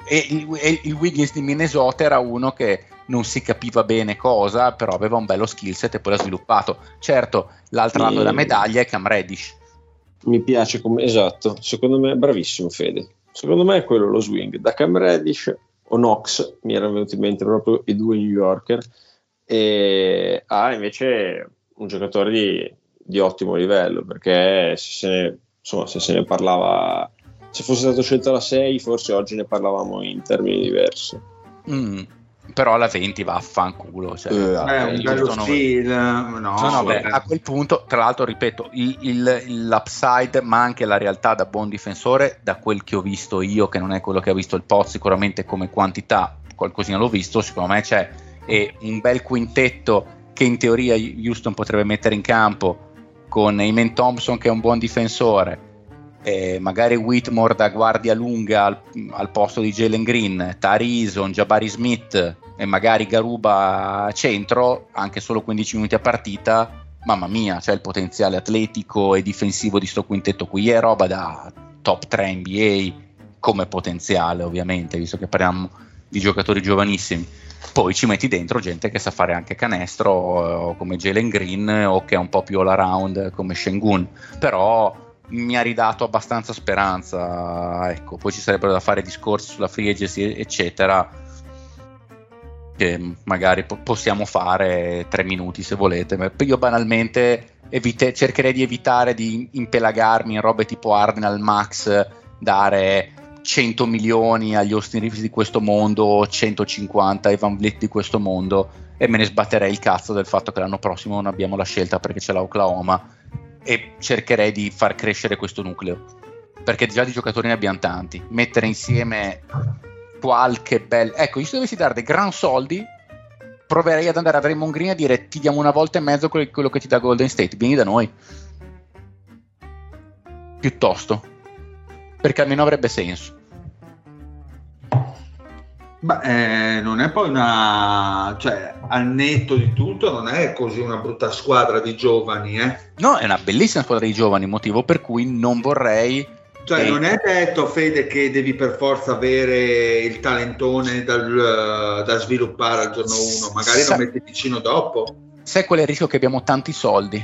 e il, e il Wiggins di Minnesota era uno che non si capiva bene cosa, però aveva un bello skill set e poi l'ha sviluppato. Certo, l'altro lato Sì. della medaglia è Cam Reddish. Mi piace come esatto, secondo me bravissimo Fede. Secondo me è quello lo swing. Da Cam Reddish o Knox mi erano venuti in mente proprio i due New Yorker. E ha invece un giocatore di, di ottimo livello perché se se, ne, insomma, se se ne parlava se fosse stato scelto la 6 forse oggi ne parlavamo in termini diversi. Mm, però la 20 va a fanculo. Cioè, Eh, È un bello stile, no, No, no, beh, eh. a quel punto, tra l'altro, ripeto, il, il- l'upside, ma anche la realtà da buon difensore, da quel che ho visto io, che non è quello che ha visto il Poz, sicuramente come quantità, qualcosina l'ho visto, secondo me c'è e un bel quintetto che in teoria Houston potrebbe mettere in campo con Eamon Thompson che è un buon difensore, eh, magari Whitmore da guardia lunga al, al posto di Jalen Green, Tari Eason, Jabari Smith e magari Garuba a centro, anche solo 15 minuti a partita, mamma mia, c'è il potenziale atletico e difensivo di sto quintetto qui, è roba da top 3 NBA come potenziale ovviamente, visto che parliamo di giocatori giovanissimi. Poi ci metti dentro gente che sa fare anche canestro eh, come Jalen Green o che è un po' più all around come Shengun, però mi ha ridato abbastanza speranza, ecco, poi ci sarebbero da fare discorsi sulla free agency eccetera che magari po- possiamo fare tre minuti se volete, ma io banalmente evite- cercherei di evitare di impelagarmi in robe tipo Ardenal Max, dare 100 milioni agli Austin Reeves di questo mondo, 150 ai Van Vliet di questo mondo e me ne sbatterei il cazzo del fatto che l'anno prossimo non abbiamo la scelta perché c'è l'Oklahoma e cercherei di far crescere questo nucleo. Perché già di giocatori ne abbiamo tanti. Mettere insieme qualche bel ecco io se dovessi dare dei gran soldi proverei ad andare a Draymond Green e dire ti diamo una volta e mezzo quello, che ti dà Golden State vieni da noi. Piuttosto. Perché almeno avrebbe senso Beh, eh, non è poi una, cioè, al netto di tutto, non è così una brutta squadra di giovani, eh. no è una bellissima squadra di giovani motivo per cui non vorrei Cioè, Sì. non è detto, Fede, che devi per forza avere il talentone dal- da sviluppare al giorno 1, magari Sa- lo metti vicino dopo. sai qual è il rischio che abbiamo tanti soldi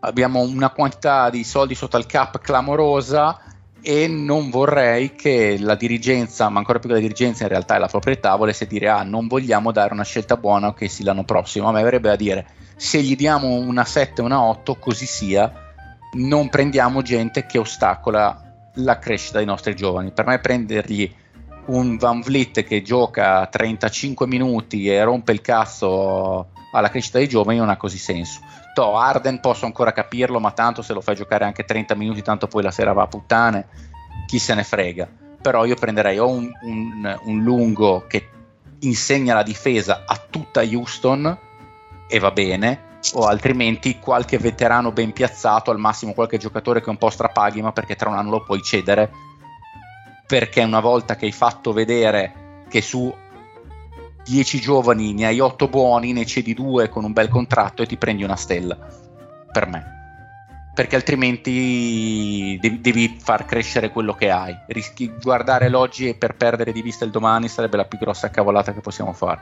abbiamo una quantità di soldi sotto al cap clamorosa e non vorrei che la dirigenza, ma ancora più che la dirigenza in realtà è la proprietà, volesse dire ah non vogliamo dare una scelta buona che sì l'anno prossimo, a me avrebbe da dire se gli diamo una 7 una 8 così sia, non prendiamo gente che ostacola la crescita dei nostri giovani, per me prendergli un Van Vliet che gioca 35 minuti e rompe il cazzo alla crescita dei giovani non ha così senso. To, Arden posso ancora capirlo, ma tanto se lo fai giocare anche 30 minuti, tanto poi la sera va a puttane, chi se ne frega. Però io prenderei o un, un- un lungo che insegna la difesa a tutta Houston e va bene, o altrimenti qualche veterano ben piazzato, al massimo qualche giocatore che un po' strapaghi, ma perché tra un anno lo puoi cedere, perché una volta che hai fatto vedere che su 10 giovani ne hai 8 buoni, ne cedi 2 con un bel contratto e ti prendi una stella, per me. Perché altrimenti devi, devi far crescere quello che hai. Rischi guardare l'oggi e per perdere di vista il domani sarebbe la più grossa cavolata che possiamo fare.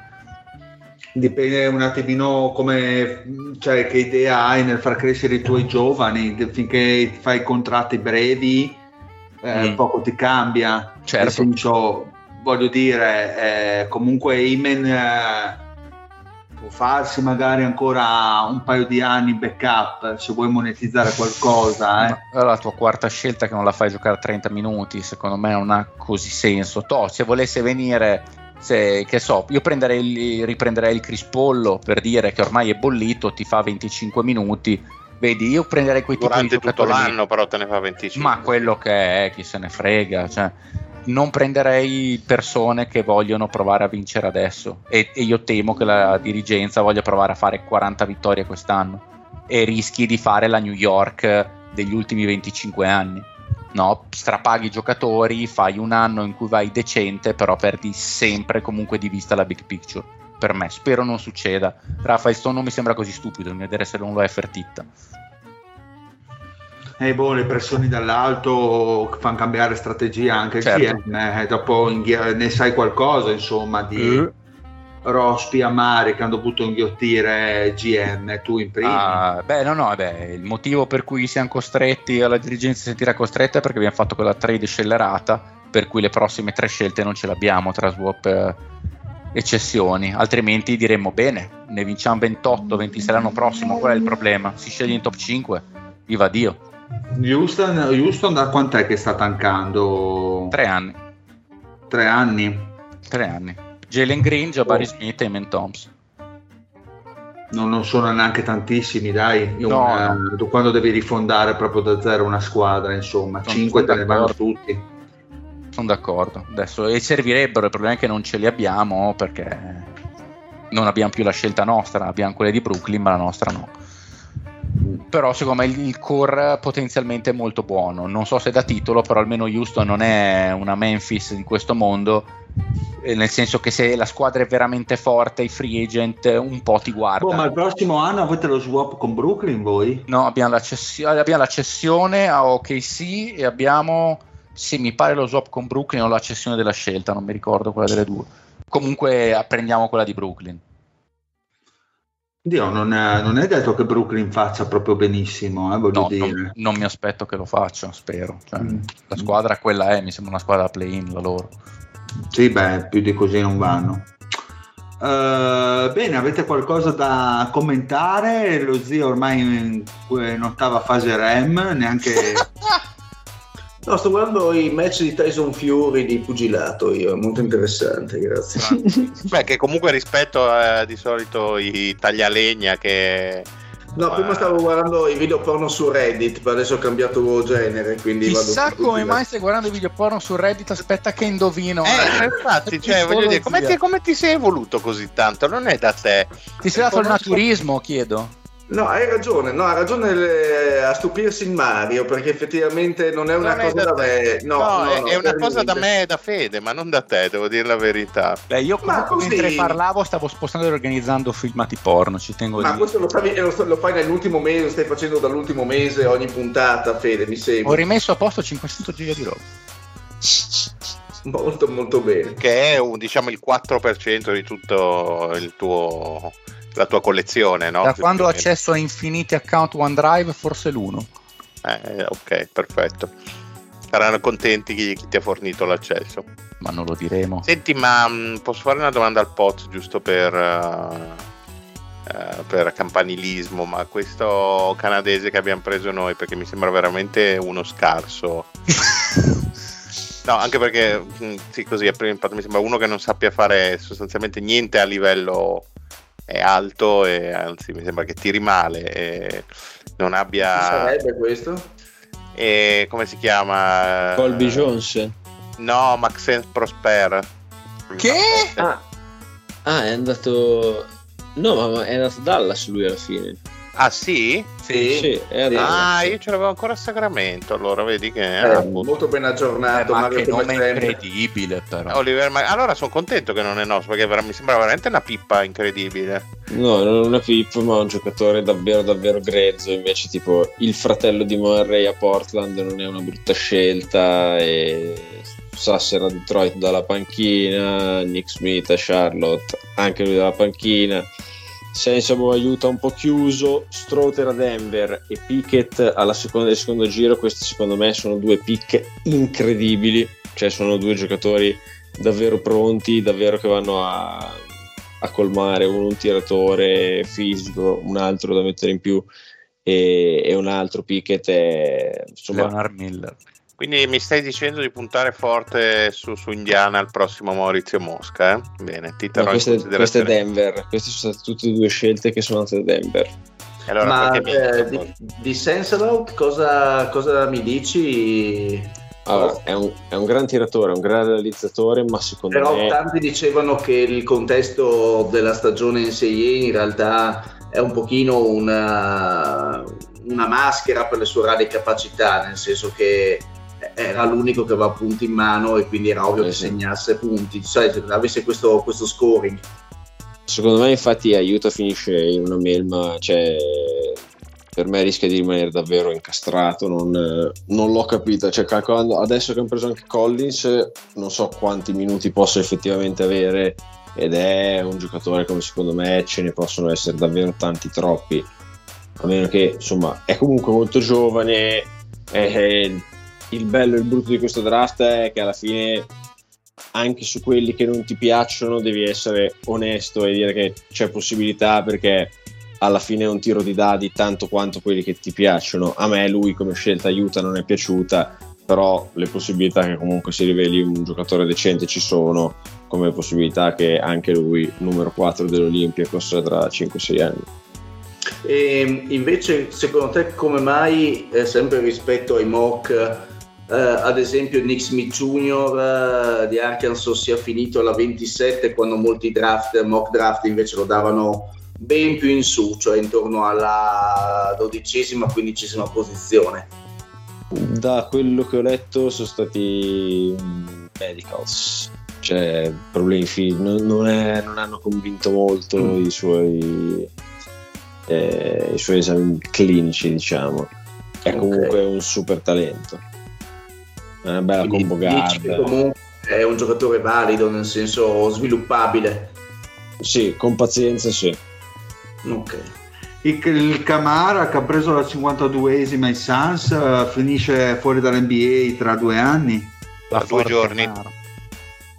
Dipende un attimino come, cioè, che idea hai nel far crescere i tuoi giovani, finché fai contratti brevi, eh, Mm. poco ti cambia. Certo. Nel senso, voglio dire, eh, comunque Imen eh, può farsi magari ancora un paio di anni backup se vuoi monetizzare qualcosa. Eh. La tua quarta scelta che non la fai giocare 30 minuti, secondo me non ha così senso. To, se volesse venire, se, che so, io prenderei il- riprenderei il Crispollo per dire che ormai è bollito, ti fa 25 minuti. Vedi, io prenderei quei tipi di Durante tutto giocatori l'anno, però te ne fa 25. Ma quello che è, chi se ne frega. Cioè, non prenderei persone che vogliono provare a vincere adesso. E, e io temo che la dirigenza voglia provare a fare 40 vittorie quest'anno. E rischi di fare la New York degli ultimi 25 anni. No, strapaghi i giocatori, fai un anno in cui vai decente, però perdi sempre comunque di vista la big picture. Per me, spero non succeda. Rafael Stone non mi sembra così stupido, mi vedere se non lo è Fertitta. E boh, le pressioni dall'alto fanno cambiare strategia anche il Certo. GM, eh, dopo in ghi- ne sai qualcosa insomma di... rospi amari che hanno dovuto inghiottire GM, tu in prima. Ah, beh, no, no, beh, il motivo per cui siamo costretti, alla dirigenza si sentirà costretta è perché abbiamo fatto quella trade scellerata, per cui le prossime tre scelte non ce l'abbiamo tra swap e eccessioni, altrimenti diremmo bene, ne vinciamo 28, 26 l'anno prossimo, qual è il problema? Si sceglie in top 5, viva Dio. Houston, Houston da quant'è che sta tancando? Tre anni. Tre anni? Tre anni. Jalen Green, Jabari oh. Smith e Men Thompson. Non, non, sono neanche tantissimi, dai. No, una, no. Quando devi rifondare proprio da zero una squadra, insomma, sono, 5 te ne vanno tutti. Sono d'accordo. Adesso e servirebbero, il problema è che non ce li abbiamo perché non abbiamo più la scelta nostra, abbiamo quelle di Brooklyn, ma la nostra no. Però secondo me il core potenzialmente è molto buono. Non so se da titolo, però almeno Houston non è una Memphis di questo mondo eh, nel senso che se la squadra è veramente forte, i free agent un po' ti guardano. Oh, ma il prossimo anno avete lo swap con Brooklyn voi? No, abbiamo la, cessio- abbiamo la cessione a OKC e abbiamo, se mi pare, lo swap con Brooklyn o la cessione della scelta, non mi ricordo quella delle due. Comunque prendiamo quella di Brooklyn. Dio, non, è, non, è, detto che Brooklyn faccia proprio benissimo, eh, voglio no, dire. Non, non, mi aspetto che lo faccia, spero. Cioè, mm. La squadra quella è, mi sembra una squadra play-in la loro. Sì, beh, più di così non vanno. Uh, bene, avete qualcosa da commentare? Lo zio ormai in, in ottava fase REM, neanche... No, sto guardando i match di Tyson Fury di pugilato, io, molto interessante, grazie. Beh, che comunque rispetto a di solito i taglialegna che No, prima stavo guardando i video porno su Reddit, ma adesso ho cambiato genere, quindi Chissà vado come mai stai guardando i video porno su Reddit, aspetta che indovino. Eh, infatti, cioè, voglio dire, come ti, come ti, sei evoluto così tanto? Non è da te. Ti sei dato il naturismo, chiedo. No, hai ragione, no, ha ragione le, a stupirsi in Mario perché effettivamente non è una non cosa è da, da me. No, no, no, è, è una cosa da me e da Fede, ma non da te, devo dire la verità. Beh, io comunque mentre parlavo stavo spostando e organizzando filmati porno, ci tengo Ma questo lo fai, lo fai, nell'ultimo mese, lo stai facendo dall'ultimo mese ogni puntata, Fede, mi sembra. Ho rimesso a posto 500 giga di roba. molto molto bene. Che è un, diciamo il 4% di tutto il tuo la tua collezione, no? Da quando ho accesso a infiniti account OneDrive, forse l'uno. Eh, ok, perfetto. Saranno contenti chi, chi, ti ha fornito l'accesso. Ma non lo diremo. Senti, ma mh, mm, posso fare una domanda al POT giusto per, uh, uh, per campanilismo? Ma questo canadese che abbiamo preso noi, perché mi sembra veramente uno scarso. No, anche perché mm, sì, così a primo impatto mi sembra uno che non sappia fare sostanzialmente niente a livello è alto e anzi mi sembra che tiri male e non abbia... Chi sarebbe questo? E come si chiama? Colby Jones? No, Maxence Prosper. Che? Ah. ah, è andato... No, ma è andato Dallas lui alla fine. Ah sì? Sì, sì ah, io ce l'avevo ancora a Sacramento, allora vedi che è eh, molto ben aggiornato. Eh, ma che nome incredibile però. Oliver, ma... Allora sono contento che non è nostro, perché mi sembra veramente una pippa incredibile. No, non una pippa, ma un giocatore davvero davvero grezzo, invece tipo il fratello di Murray a Portland non è una brutta scelta e Sasser a Detroit dalla panchina, Nick Smith a Charlotte anche lui dalla panchina Sensabo aiuta un po' chiuso, Strother a Denver e Pickett alla seconda del secondo giro, questi secondo me sono due pick incredibili, cioè sono due giocatori davvero pronti, davvero che vanno a, a colmare uno un tiratore fisico, un altro da mettere in più e, e un altro Pickett è insomma Leonard Miller quindi mi stai dicendo di puntare forte su, su Indiana al prossimo Maurizio Mosca, eh? Bene, ti terrò no, queste, in queste è Denver, queste sono state tutte e due scelte che sono andate a Denver. Allora, Ma eh, di, di Senselout cosa, cosa mi dici? Allora, è, un, è, un, gran tiratore, un gran realizzatore, ma secondo Però me... Però tanti dicevano che il contesto della stagione in Serie in realtà è un pochino una, una maschera per le sue reali capacità, nel senso che era l'unico che aveva punti in mano e quindi era ovvio eh, che sì. segnasse punti, cioè se avesse questo, questo, scoring. Secondo me infatti aiuta finisce in una melma, cioè per me rischia di rimanere davvero incastrato, non, non l'ho capita, cioè, calcolando, adesso che hanno preso anche Collins non so quanti minuti posso effettivamente avere ed è un giocatore come secondo me ce ne possono essere davvero tanti troppi a meno che insomma è comunque molto giovane è, il bello e il brutto di questo draft è che alla fine anche su quelli che non ti piacciono devi essere onesto e dire che c'è possibilità perché alla fine è un tiro di dadi tanto quanto quelli che ti piacciono. A me lui come scelta aiuta non è piaciuta, però le possibilità che comunque si riveli un giocatore decente ci sono, come possibilità che anche lui, numero 4 dell'Olimpia, costa tra 5-6 anni. E invece, secondo te, come mai, eh, sempre rispetto ai mock, eh, ad esempio Nick Smith Jr. Eh, di Arkansas sia finito alla 27 quando molti draft, mock draft invece lo davano ben più in su, cioè intorno alla dodicesima, quindicesima posizione? Da quello che ho letto sono stati medicals, cioè problemi fisici, non, non, non, hanno convinto molto mm. i, suoi, eh, i suoi esami clinici, diciamo. È okay. comunque un super talento. È una bella combo guard. Comunque è un giocatore valido, nel senso sviluppabile. Sì, con pazienza sì. Ok. Il, Camara che ha preso la 52esima in Sans uh, finisce fuori dall'NBA tra due anni. Da due giorni.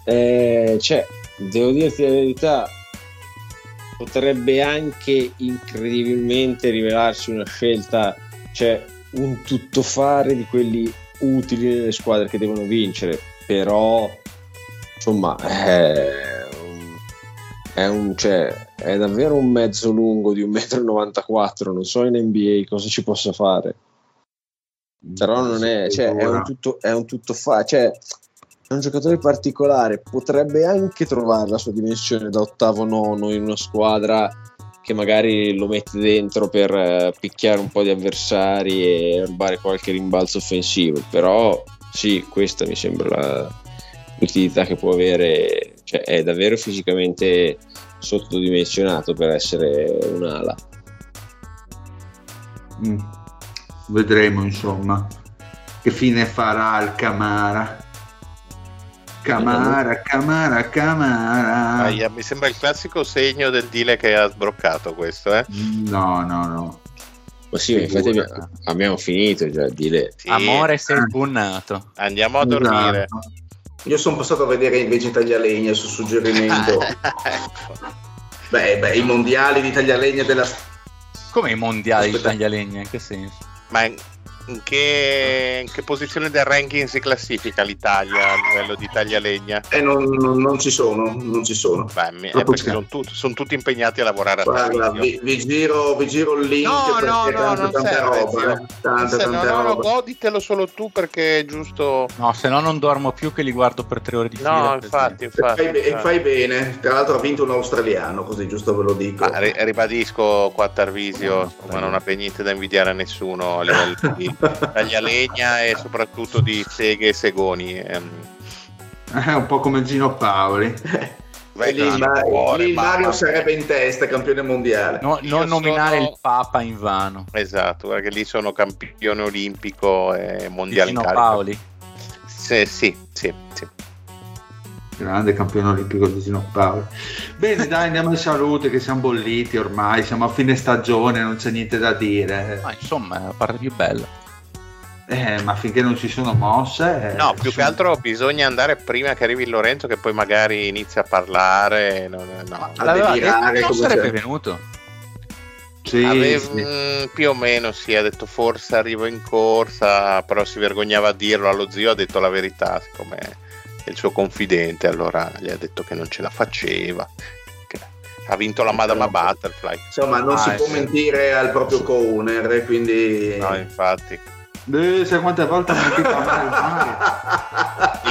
Eh, cioè, devo dirti la verità, potrebbe anche incredibilmente rivelarsi una scelta, cioè un tuttofare di quelli utili nelle squadre che devono vincere, però insomma è, è, un, cioè, è davvero un mezzo lungo di 1,94 m, non so in NBA cosa ci possa fare. Però non è, cioè, è un tutto, è un tutto fa, cioè, è un giocatore particolare, potrebbe anche trovare la sua dimensione da ottavo nono in una squadra che magari lo mette dentro per uh, picchiare un po' di avversari e rubare qualche rimbalzo offensivo, però sì, questa mi sembra l'utilità che può avere, cioè è davvero fisicamente sottodimensionato per essere un'ala. Mm. Vedremo insomma che fine farà il Camara. Camara, Camara, Camara. Ah, mi sembra il classico segno del deal che ha sbroccato questo, eh? No, no, no. Ma sì, infatti abbiamo, abbiamo finito già il deal. Sì. Amore, sei bunnato. Andiamo a dormire. Esatto. Io sono passato a vedere invece Taglialegna su suggerimento. beh, beh, i mondiali di Taglialegna della... Come i mondiali Aspetta. di Taglialegna? In che senso? Ma in che, in che, posizione del ranking si classifica l'Italia a livello di taglialegna? Eh, non, non, non ci sono, non ci sono. Beh, perché sono, tut, sono, tutti impegnati a lavorare a Guarda, vi, vi, giro, vi, giro, il link no, no, no, tanta, non tanta serve, roba. Eh. Tanta, se, tanta no, roba. no, goditelo solo tu perché è giusto... No, se no non dormo più che li guardo per tre ore di fila. No, infatti, infatti, e fai, infatti. fai, bene. Tra l'altro ha vinto un australiano, così giusto ve lo dico. Ah, ribadisco qua a Tarvisio, ma non ha niente da invidiare a nessuno a livello di taglialegna legna e soprattutto di seghe e segoni. Ehm. È un po' come Gino Paoli. Beh, lì, ma, cuore, lì Mario sarebbe in testa campione mondiale. No, non nominare sono... il Papa in vano. Esatto, perché lì sono campione olimpico e mondiale Gino Paoli. Sì, sì, sì, sì. Grande campione olimpico di Gino Paoli. Bene, dai, andiamo ai saluti che siamo bolliti ormai, siamo a fine stagione, non c'è niente da dire. Ma insomma, è la parte più bella. Eh, ma finché non si sono mosse. Eh, no, più sono... che altro bisogna andare prima che arrivi Lorenzo, che poi magari inizia a parlare. No, no, allora, delirare, non sarebbe c'è. venuto. Sì, Avevo, sì. Mh, più o meno sì, ha detto forse arrivo in corsa, però si vergognava a dirlo allo zio, ha detto la verità, siccome è il suo confidente, allora gli ha detto che non ce la faceva. Ha vinto la Madama Butterfly. Insomma, non ah, si può sì. mentire al proprio co-owner, quindi... No, infatti. Eh, sai quante volte mi Mario?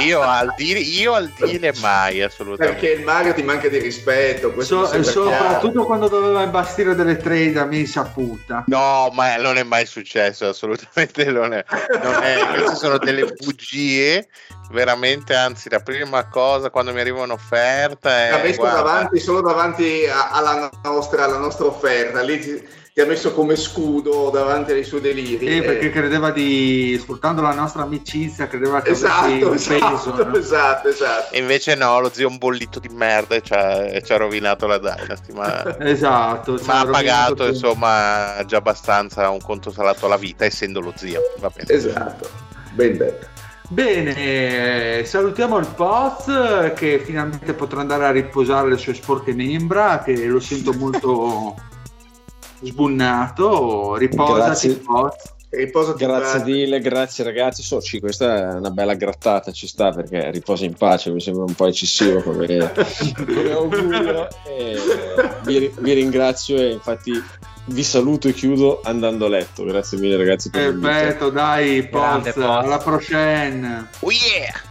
io al dire io al dire mai assolutamente perché il Mario ti manca di rispetto so, soprattutto chiaro. quando doveva imbastire delle trade a mia insaputa no ma non è mai successo assolutamente non è, non è queste sono delle bugie veramente, anzi, la prima cosa quando mi arriva un'offerta è... Messo guarda, davanti, solo davanti alla, nostra, alla nostra offerta, lì ti, ha messo come scudo davanti ai suoi deliri. Sì, Eh, perché credeva di, sfruttando la nostra amicizia, credeva che Esatto, avessi un esatto, peso. no? esatto, esatto. E invece no, lo zio è un bollito di merda e ci ha, e ci ha rovinato la Dynasty, ma... Esatto, Ma ha pagato tutto. insomma già abbastanza un conto salato alla vita essendo lo zio. Va bene. Esatto, ben detto. Bene, eh, salutiamo il Poz eh, che finalmente potrà andare a riposare le sue sporche membra, che lo sento molto sbunnato. Riposati, Grazie. Riposati in Grazie. Dile, grazie ragazzi. So, sì, questa è una bella grattata, ci sta perché riposa in pace, mi sembra un po' eccessivo come, come augurio. E vi, vi ringrazio e infatti vi saluto e chiudo andando a letto. Grazie mille ragazzi. Perfetto, dai, Poz. alla prochaine. Oh yeah!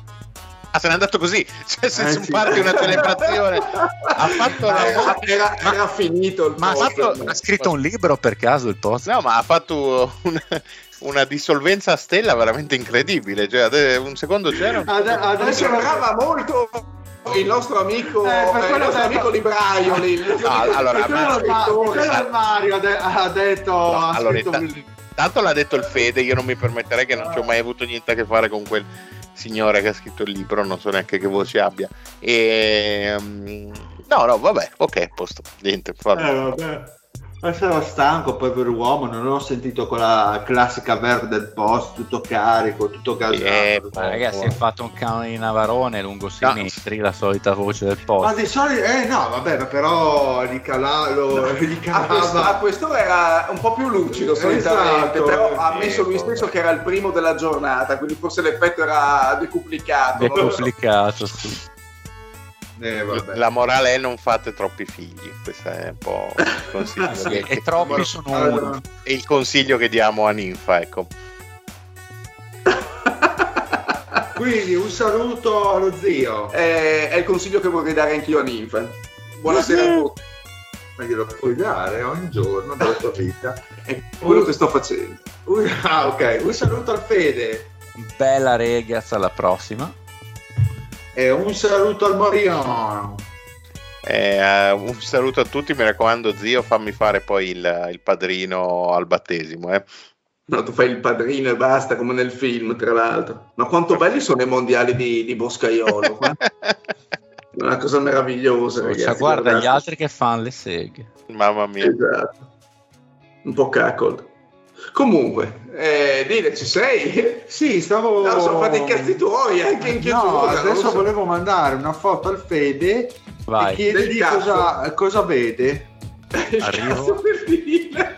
Ah, se n'è andato così, cioè se Eh, sì. parte una celebrazione. ha fatto la Eh, era, era finito il Ma ha, post. fatto- ha scritto un libro per caso il post? No, ma ha fatto una, una dissolvenza a stella veramente incredibile. Cioè, un secondo c'era. Ade- Adesso sembrava molto il nostro amico, Eh, il nostro amico detto- libraio lì. il nostro No, amico allora, ma- Ma- Mario ha, de- ha detto No, ha allora, un- Tanto l'ha detto il Fede, io non mi permetterei che non ci ho mai avuto niente a che fare con quel signore che ha scritto il libro, non so neanche che voce abbia. E, mm, no, no, vabbè, ok, posto. Niente, vabbè. Eh, vabbè. Ma sarò stanco, povero uomo, non ho sentito quella classica verde del post, tutto carico, tutto gasato. Eh, Ma ragazzi, è fatto un canone di Navarone lungo 6 No. metri, la solita voce del Ma post. di solito, eh no, vabbè, ma però gli, cala- lo- gli A questo, a calava. questo era un po' più lucido solitamente, Esatto, però ha ecco. messo lui stesso che era il primo della giornata, quindi forse l'effetto era decuplicato. so. Decomplicato, sì. Eh, vabbè. La morale è non fate troppi figli, questo è un po' il consiglio, Sì, che- e troppi sono Allora, uno. è il consiglio che diamo a Ninfa, ecco. Quindi un saluto allo zio. Eh, è il consiglio che vorrei dare anch'io a Ninfa. Buonasera a tutti, Ma glielo puoi dare ogni giorno della tua vita. è quello che sto facendo. Un- ah, ok. Un saluto al Fede. Bella ragazzi, alla prossima. E un saluto al Morion. Eh, eh, un saluto a tutti, mi raccomando zio, fammi fare poi il, il padrino al battesimo. Eh. No, tu fai il padrino e basta, come nel film, tra l'altro. Ma quanto belli sono i mondiali di, di Boscaiolo. È una cosa meravigliosa, Cioè, ragazzi. guarda gli guardate. altri che fanno le seghe. Mamma mia. Esatto. Un po' caccold. Comunque, eh, Dile, ci sei? Sì, stavo. No, sono fatti i cazzi tuoi, anche in No, chiusura. non adesso so. volevo mandare una foto al Fede e Vai. chiedergli Del cazzo. cosa, cosa vede. Il Arrivo. cazzo per Dile.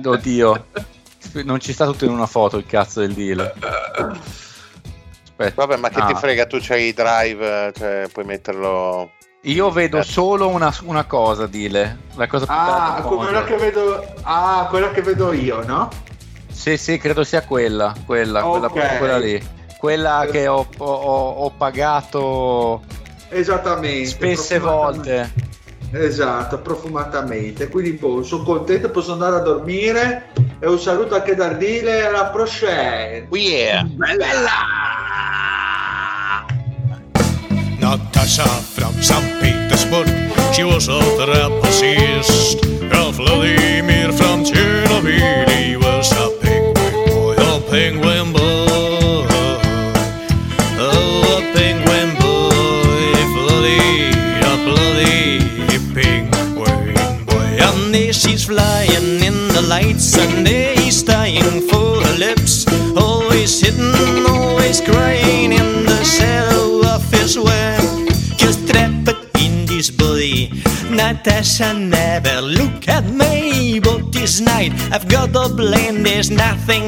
Oddio. Non ci sta tutto in una foto il cazzo del deal. Aspetta. Vabbè, ma che Ah. ti frega, tu c'hai i drive, cioè puoi metterlo... Io vedo solo una, una cosa, Dile. La cosa più Ah, bella quella che vedo. Ah, quella che vedo io, no? Sì, sì, credo sia quella. Quella, quella, Ok. proprio quella lì. Quella che ho, ho- ho pagato Esattamente. spesse volte. Esatto, profumatamente. Quindi boh, sono contento, posso andare a dormire. E un saluto anche da Dile alla. Oh yeah! Natasha from St. Petersburg, she was a trapezist. Vladimir from Chernobyl, he was a penguin boy, a penguin Nothing